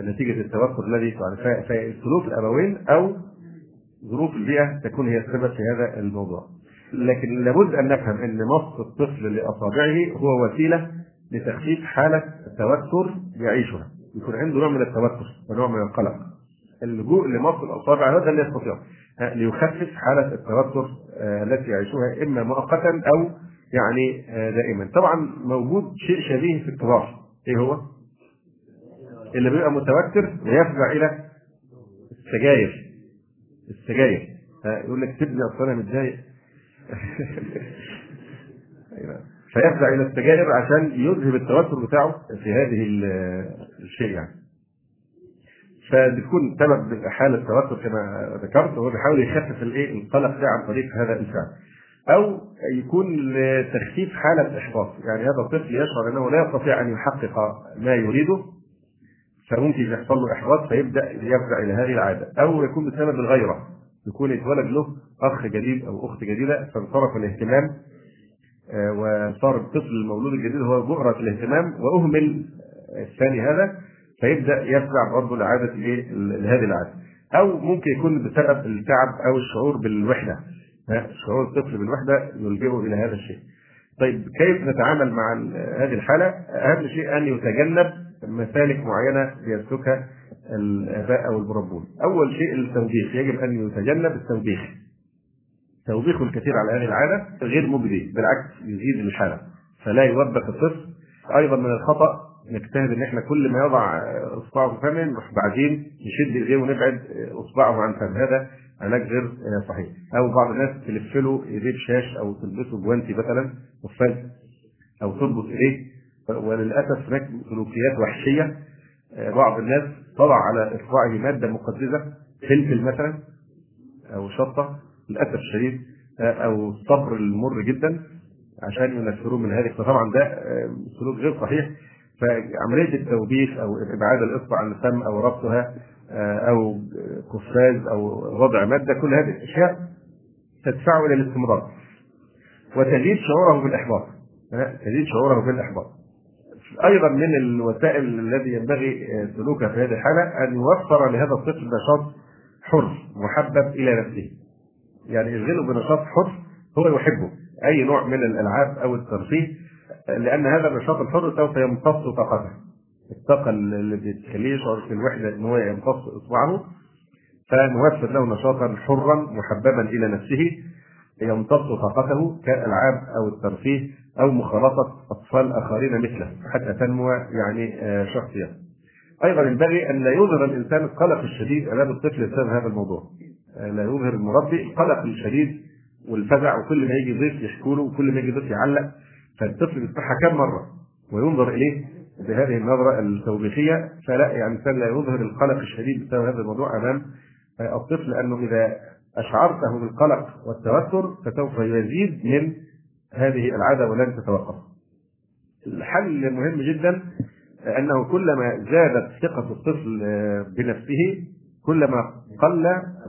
نتيجة التوتر الذي فسلوك الأبوين أو ظروف البيئة تكون هي السبب في هذا الموضوع. لكن لابد أن نفهم إن مص الطفل لأصابعه هو وسيلة لتخفيف حالة التوتر يعيشها. يكون عنده نوع من التوتر ونوع من القلق. اللجوء لمص الاصابع هذا اللي يستطيع ليخفف حالة التوتر آه، التي يعيشها إما مؤقتا أو يعني آه، دائما. طبعا موجود شيء شبيه في الكبار إيه هو؟ اللي بيبقى متوتر ويفزع إلى السجاير. السجاير. يقول لك سيبني اصل أنا متضايق. أيوة. فيفزع إلى السجاير عشان يذهب التوتر بتاعه في هذه الشيء يعني. فبتكون سبب حالة توتر كما ذكرت وهو بيحاول يخفف الإيه؟ القلق ده عن طريق هذا الفعل أو يكون لتخفيف حالة احباط يعني هذا الطفل يشعر إنه لا يستطيع أن يحقق ما يريده فممكن يحصل له إحباط فيبدأ يرجع إلى هذه العادة. أو يكون بسبب الغيرة. يكون يتولد له أخ جديد أو أخت جديدة فانصرف الاهتمام آه، وصار الطفل المولود الجديد هو بؤرة الاهتمام وأهمل الثاني هذا فيبدأ يرجع برضه لعادة الايه لهذه العادة أو ممكن يكون بسبب التعب أو الشعور بالوحدة شعور الطفل بالوحدة يلجئه إلى هذا الشيء. طيب كيف نتعامل مع هذه الحالة؟ أهم شيء أن يتجنب مسالك معينة يسلكها الآباء أو المربون. أول شيء التوبيخ، يجب أن يتجنب التوبيخ. توبيخ الكثير على هذه العادة غير مجدي، بالعكس يزيد الحالة. فلا يوبخ الطفل. أيضا من الخطأ نجتهد إن إحنا كل ما يضع أصبعه في فمه نروح بعدين نشد إيديه ونبعد أصبعه عن فمه هذا علاج غير صحيح. أو بعض الناس تلف له إيديه بشاش أو تلبسه جوانتي مثلا قفاز أو تربط إيديه. وللأسف هناك سلوكيات وحشية. بعض الناس طلع على إصبعه مادة مقززه فلفل مثلا أو شطة للأسف الشديد أو الصبر المر جدا عشان ينفروه من هذه. فطبعا ده سلوك غير صحيح. فعملية التوبيخ أو إبعاد الإصبع عن الفم أو ربطها أو قفاز أو وضع مادة كل هذه الأشياء تدفعه إلى الاستمرار. وتزيد شعوره بالإحباط. تزيد شعوره بالإحباط. أيضا من الوسائل الذي ينبغي سلوكها في هذه الحالة أن يوفر لهذا الطفل نشاط حر محبب إلى نفسه. يعني يشغله بنشاط حر هو يحبه. أي نوع من الألعاب أو الترفيه لأن هذا النشاط الحر سوف يمتص طاقته الطاقة اللي بتخليه يشعر في الوحده إن هو يمتص إصبعه فنوفر له نشاطا حرا محببا إلى نفسه يمتص طاقته كالألعاب أو الترفيه أو مخالطة أطفال آخرين مثله حتى تنمو يعني شخصيته. أيضا ينبغي أن لا يظهر الإنسان القلق الشديد أمام الطفل بسبب هذا الموضوع. لا يظهر المربي القلق الشديد والفزع وكل ما يجي ضيف يحكوا له وكل ما يجي ضيف يعلق فالطفل بيسمعها كم مرة وينظر إليه بهذه النظرة التوبيخية فلا يعني لا يظهر القلق الشديد بسبب هذا الموضوع أمام الطفل لأنه إذا أشعرته بالقلق والتوتر فسوف يزيد من هذه العادة ولن تتوقف. الحل مهم جدا أنه كلما زادت ثقة الطفل بنفسه كلما قل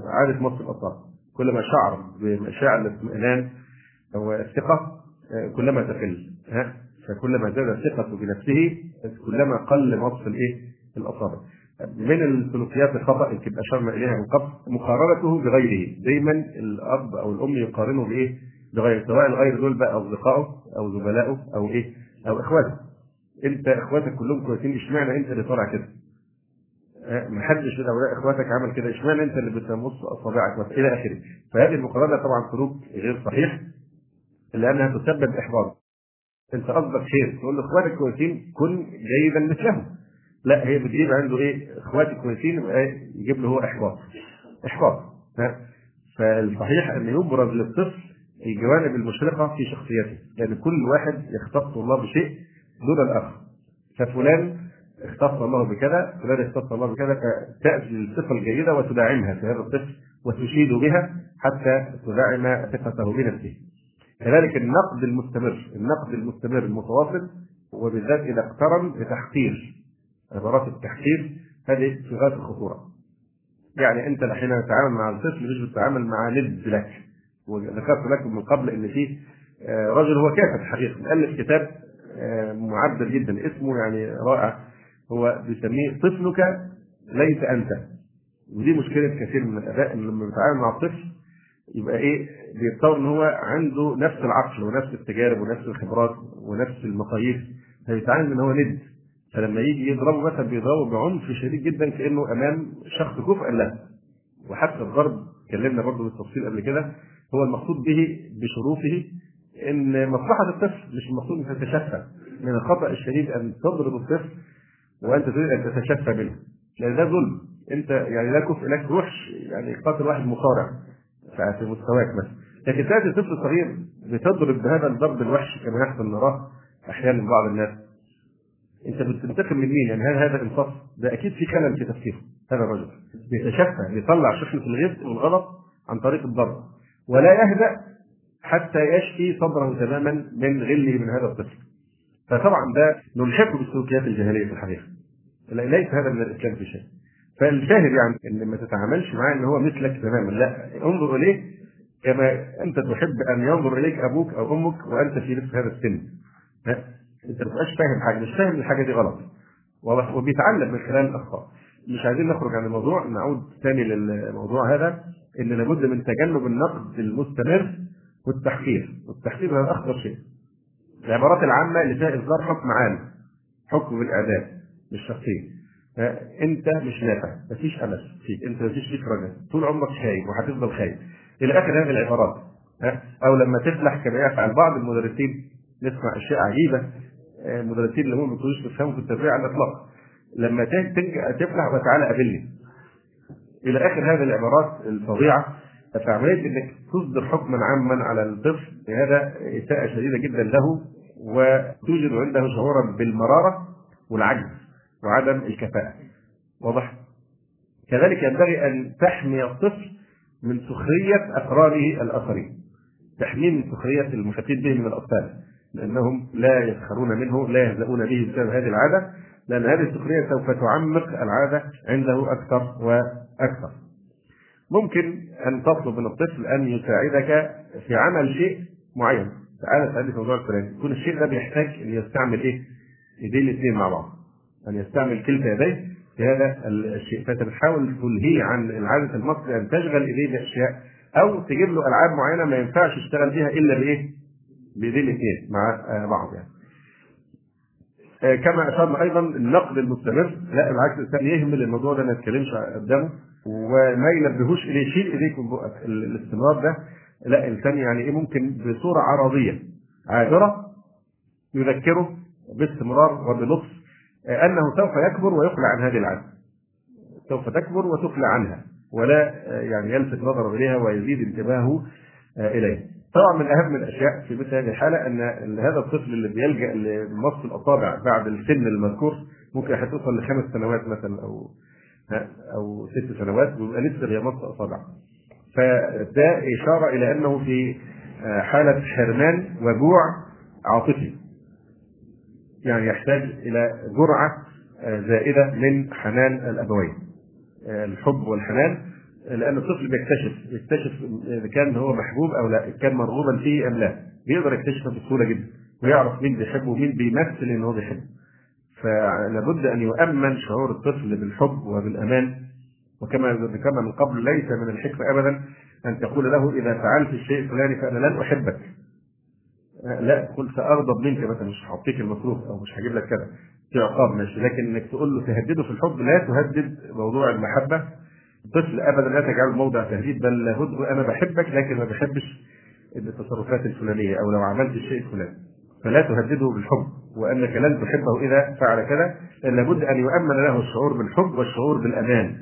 عادة مص الاطراف. كلما شعر بمشاعر الاطمئنان والثقة كلما تقل ها فكلما زادت ثقته بنفسه كلما قل مص الإيه؟ الأصابع. من السلوكيات الخطأ اللي اشرنا إليها من قبل مقارنته بغيره دايما الأب أو الأم يقارنه بإيه؟ بغيره سواء الغير دول بقى أصدقائه أو زملائه أو إيه؟ أو إخواته أنت إخواتك كلهم كويسين اشمعنى أنت اللي طالع كده؟ ما حدش من اولياء إخواتك عمل كده اشمعنى أنت اللي بتمص أصابعك إلى آخره فهذه المقارنة طبعا سلوك غير صحيح لانها تسبب إحباط. أنت قصدك خير تقول له اخواتك كويسين كن جيدا مثلهم. لا هي بتجيب عنده إيه؟ إخواتي كويسين يبقى يجيب له هو إحباط. إحباط. فالصحيح أن يبرز للطفل الجوانب المشرقة في شخصيته لأن كل واحد يختص الله بشيء دون الآخر. ففلان اختص الله بكذا فلان اختص الله بكذا فتاتي الصفه الجيدة وتدعمها في هذا الطفل وتشيد بها حتى تدعم ثقته بنفسه. كذلك النقد المستمر النقد المستمر المتواصل وبالذات إذا اقترن بتحقير عبارات التحقير هذه في غاية الخطورة. يعني أنت حين تتعامل مع الطفل مش بتتعامل مع ند لك وذكرت لكم من قبل إن في رجل هو كاتب حقيقة مؤلف كتاب معدل جدا اسمه يعني رائع. هو بيسميه طفلك ليس أنت. ودي مشكلة كثير من الاباء إن لما بيتعامل مع الطفل يبقى إيه بيتصور إن هو عنده نفس العقل ونفس التجارب ونفس الخبرات ونفس المقاييس فبيتعامل إن هو ند. فلما يجي يضربه مثلا بيضربه بعنف شديد جدا كأنه أمام شخص كفء له. وحتى الضرب اتكلمنا برضه بالتفصيل قبل كده هو المقصود به بشروطه إن مصلحة الطفل مش المقصود ان تتشفى. من الخطأ الشديد أن تضرب الطفل وأنت تريد أن تتشفى منه. لأن ده ظلم. أنت يعني لا كفء لك روح يعني قاتل واحد مصارع. في مستواك مثلا لكن تاتي طفل صغير بتضرب بهذا الضرب الوحش كما يحصل نراه أحيانا من بعض الناس أنت بتنتقم من مين؟ يعني هل هذا إنصاف؟ ده أكيد في خلل في تفكيره هذا الرجل بيتشفى بيطلع شحنه الغيظ والغضب عن طريق الضرب ولا يهدأ حتى يشفي صدره تماما من غله من هذا الطفل. فطبعا ده نلحقه بالسلوكيات الجاهلية في الحقيقة. ليس هذا من الإسلام في شيء. فالشاهد يعني إن ما تتعاملش معاه إن هو مثلك تماما. لا انظر إليه كما أنت تحب أن ينظر إليك أبوك أو أمك وأنت في نفس هذا السن. أنت ما تبقاش فاهم حاجة مش فاهم الحاجة دي غلط. وبيتعلم من خلال الأخطاء. مش عايزين نخرج عن الموضوع نعود ثاني للموضوع هذا إن لابد من تجنب النقد المستمر والتحقير. والتحقير هذا أخطر شيء. العبارات العامة اللي فيها إصدار حكم عام حكم بالاعدام للشخصيه انت مش نافع مفيش أمل فيك انت مفيش فيك رجاء طول عمرك خايب وهتفضل خايب إلى آخر هذه العبارات أو لما تفلح كما يفعل بعض المدرسين نسمع أشياء عجيبة المدرسين اللي هم ما بيكونوش بيفهموا في التربية على الإطلاق. لما تفلح وتعالى قابلني. إلى آخر هذه العبارات الفظيعة فعمليه إنك تصدر حكما عاما على الطفل هذا إساءة شديدة جدا له وتوجد عنده شعورا بالمرارة والعجز. وعدم الكفاءة. واضح؟ كذلك ينبغي أن تحمي الطفل من سخرية اقرانه الآخرين. تحميه من سخرية المحيطين به من الأطفال لأنهم لا يسخرون منه لا يهزؤون به بسبب هذه العادة لأن هذه السخرية سوف تعمق العادة عنده أكثر وأكثر. ممكن أن تطلب من الطفل أن يساعدك في عمل شيء معين. تعالى ساعدني في الموضوع الفلاني يكون الشيء ده بيحتاج إن يستعمل إيه؟ ايديه الاثنين مع بعض. ان يستعمل كلتا يديه في هذا الشيء فانت بتحاول تلهيه عن العادة المصري أن تشغل إيديه بأشياء أو تجيب له ألعاب معينة ما ينفعش يشتغل بيها إلا بإيه؟ بايديه الاثنين مع بعض يعني. آه، كما أشرنا أيضا النقد المستمر لا بالعكس الإنسان يهمل الموضوع ده ما يتكلمش قدامه وما ينبهوش إليه شيل إيديك من بقك الاستمرار ده لا الإنسان يعني إيه ممكن بصورة عرضية عابرة يذكره باستمرار وبلطف آه، أنه سوف يكبر ويقلع عن هذه العاده. سوف تكبر وتقلع عنها ولا آه، يعني يلفت نظره إليها ويزيد انتباهه اليها. طبعا من أهم الأشياء في مثل هذه الحالة أن هذا الطفل اللي بيلجأ لمص الأصابع بعد السن المذكور ممكن توصل لخمس سنوات مثلا أو أو ست سنوات ويبقى لسه بيمص اصابع فده إشارة إلى أنه في آه، حالة حرمان وجوع عاطفي يعني يحتاج إلى جرعة آه، زائدة من حنان الأبوين. آه، الحب والحنان لأن الطفل بيكتشف يكتشف إذا كان هو محبوب أو لا كان مرغوبا فيه أم لا. بيقدر يكتشفها بسهولة جدا ويعرف مين بيحبه ومين بيمثل إن هو بيحبه. فلابد أن يؤمن شعور الطفل بالحب وبالأمان. وكما ذكرنا من قبل ليس من الحكمة ابدا أن تقول له إذا فعلت الشيء الفلاني فأنا لن أحبك. لا قل ساغضب منك مثلا مش هعطيك المصروف أو مش هجيب لك كذا في عقاب ماشي. لكن إنك تقول له تهدده في الحب لا تهدد موضوع المحبة. الطفل ابدا لا تجعله موضع تهديد بل لابد أنا بحبك لكن ما بحبش التصرفات الفلانية أو لو عملت الشيء الفلاني. فلا تهدده بالحب وأنك لن تحبه إذا فعل كذا. لابد أن يؤمن له الشعور بالحب والشعور بالأمان.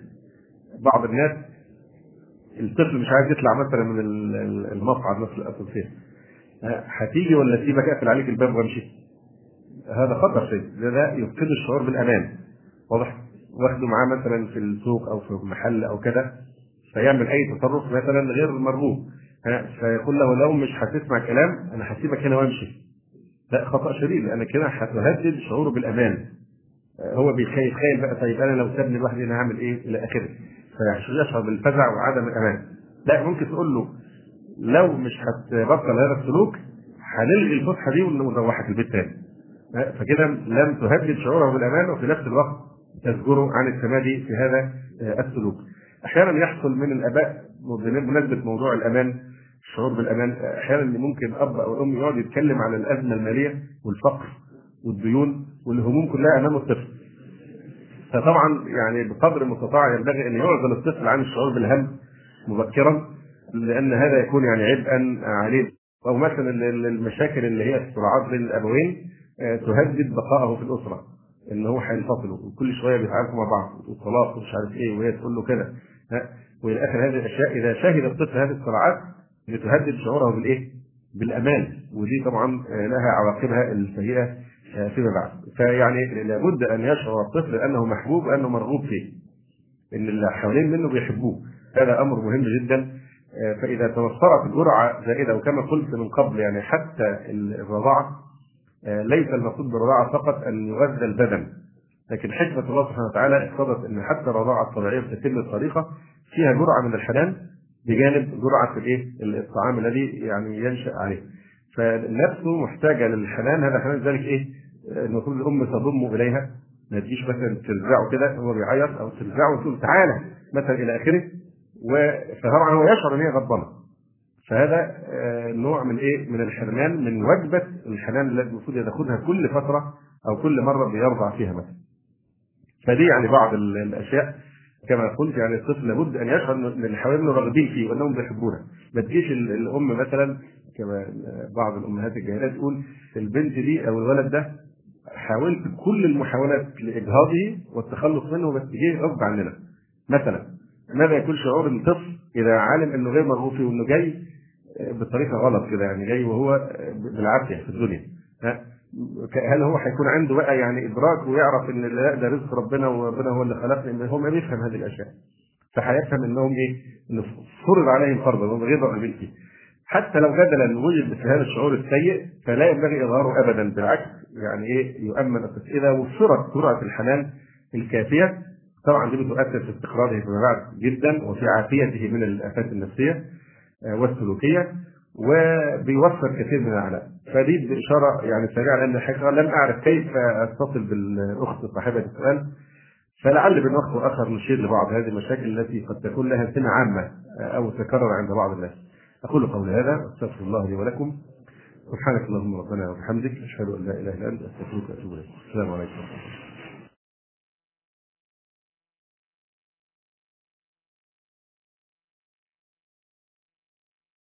بعض الناس الطفل مش عايز يطلع مثلا من المصعد مثل الأسانسير. هتيجي ولا اسيبك اقفل عليك الباب وامشي. هذا خطر شيء. ده يفقد الشعور بالأمان. واضح؟ واخده معاه مثلا في السوق أو في محل أو كذا فيعمل أي تصرف مثلا غير مرغوب. فيقول له لو مش هتسمع كلام أنا هسيبك هنا وامشي. لا خطأ شديد لأن كده هتهدد شعوره بالأمان. هو بيتخيل بقى طيب أنا لو سابني لوحدي أنا هعمل إيه إلى آخره؟ فيشعر بالفزع وعدم الأمان. لا ممكن تقول له لو مش هتبطل هذا السلوك هنلغي الفسحة دي ونروحك البيت تاني. فكده لم تهدد شعوره بالأمان وفي نفس الوقت تزجره عن التمادي في هذا السلوك. أحيانا يحصل من الآباء بمناسبة موضوع الأمان الشعور بالأمان أحيانا ممكن أب أو أم يقعد يتكلم على الأزمة المالية والفقر والديون والهموم كلها أمام الطفل. فطبعا يعني بقدر المستطاع ينبغي أن يعزل الطفل عن الشعور بالهم مبكرا. لأن هذا يكون يعني عبئا عليه. أو مثلا المشاكل اللي هي الصراعات بين الأبوين آه، تهدد بقائه في الأسرة. ان هو هينفصلوا وكل شوية بيتعاركوا مع بعض وطلاق ومش عارف إيه وهي تقول له كده. وإلى آخر هذه الأشياء إذا شهد الطفل هذه الصراعات بتهدد شعوره بالإيه؟ بالأمان. ودي طبعا آه، لها عواقبها السيئه آه، فيما بعد. فيعني لابد أن يشعر الطفل أنه محبوب وانه مرغوب فيه. إن اللي حوالين منه بيحبوه. هذا أمر مهم جدا. فإذا توفرت جرعه زائدة وكما قلت من قبل يعني حتى الرضاعة ليس المقصود بالرضاعة فقط أن يغذى البدن لكن حكمة الله سبحانه وتعالى اقتضت أن حتى الرضاعة الطبيعية بتتم الطريقة فيها جرعة من الحنان بجانب جرعة الإيه؟ الطعام الذي يعني ينشأ عليه. فنفسه محتاجة للحنان هذا حنان ذلك إيه؟ المفروض الأم تضم إليها ما تجيش مثلا ترزعه كده هو بيعيط أو ترزعه وتقول تعالى مثلا إلى آخره فطبعا هو يشعر إن هي غضبانة. فهذا آه، نوع من إيه؟ من الحرمان من وجبة الحنان التي المفروض ياخذها كل فترة أو كل مرة بيرضع فيها مثلا. فدي يعني بعض الأشياء كما قلت يعني الطفل لابد أن يشعر إن اللي حواليه راغبين فيه وأنهم بيحبونه ما تجيش الأم مثلا كما بعض الأمهات الجاهلات تقول البنت دي أو الولد ده حاولت كل المحاولات لإجهاضه والتخلص منه بس جه غصب عننا مثلا ماذا يكون شعور الطفل إذا علم إنه غير مرغوب فيه وإنه جاي بطريقة غلط كده يعني جاي وهو بالعافية في الدنيا. هل هو هيكون عنده بقى يعني إدراك ويعرف إن لا ده رزق ربنا وربنا هو اللي خلقني هو ما بيفهم هذه الأشياء. فهيفهم إنهم إيه؟ ان فرض عليهم فرضا وهم غير راغبين فيه. حتى لو جدلا وجد مثل هذا الشعور السيء فلا ينبغي إظهاره ابدا بالعكس يعني إيه؟ يؤمن اذا وفرت سرعة الحنان الكافية. طبعا دي بتؤثر في استقراره فيما بعد جدا وفي عافيته من الآفات النفسية آه، والسلوكية وبيوفر كثير من الأعلام. فدي بإشارة يعني سريعة لأن الحقيقة لم أعرف كيف أتصل بالأخت صاحبة السؤال. فلعل من وقت اخر نشير لبعض هذه المشاكل التي قد تكون لها سمه عامة أو تكرر عند بعض الناس. أقول قولي هذا واستغفر الله لي ولكم. سبحانك اللهم ربنا وبحمدك أشهد أن لا إله إلا أنت أستغفرك وأتوب إليك. السلام عليكم. ورحمه الله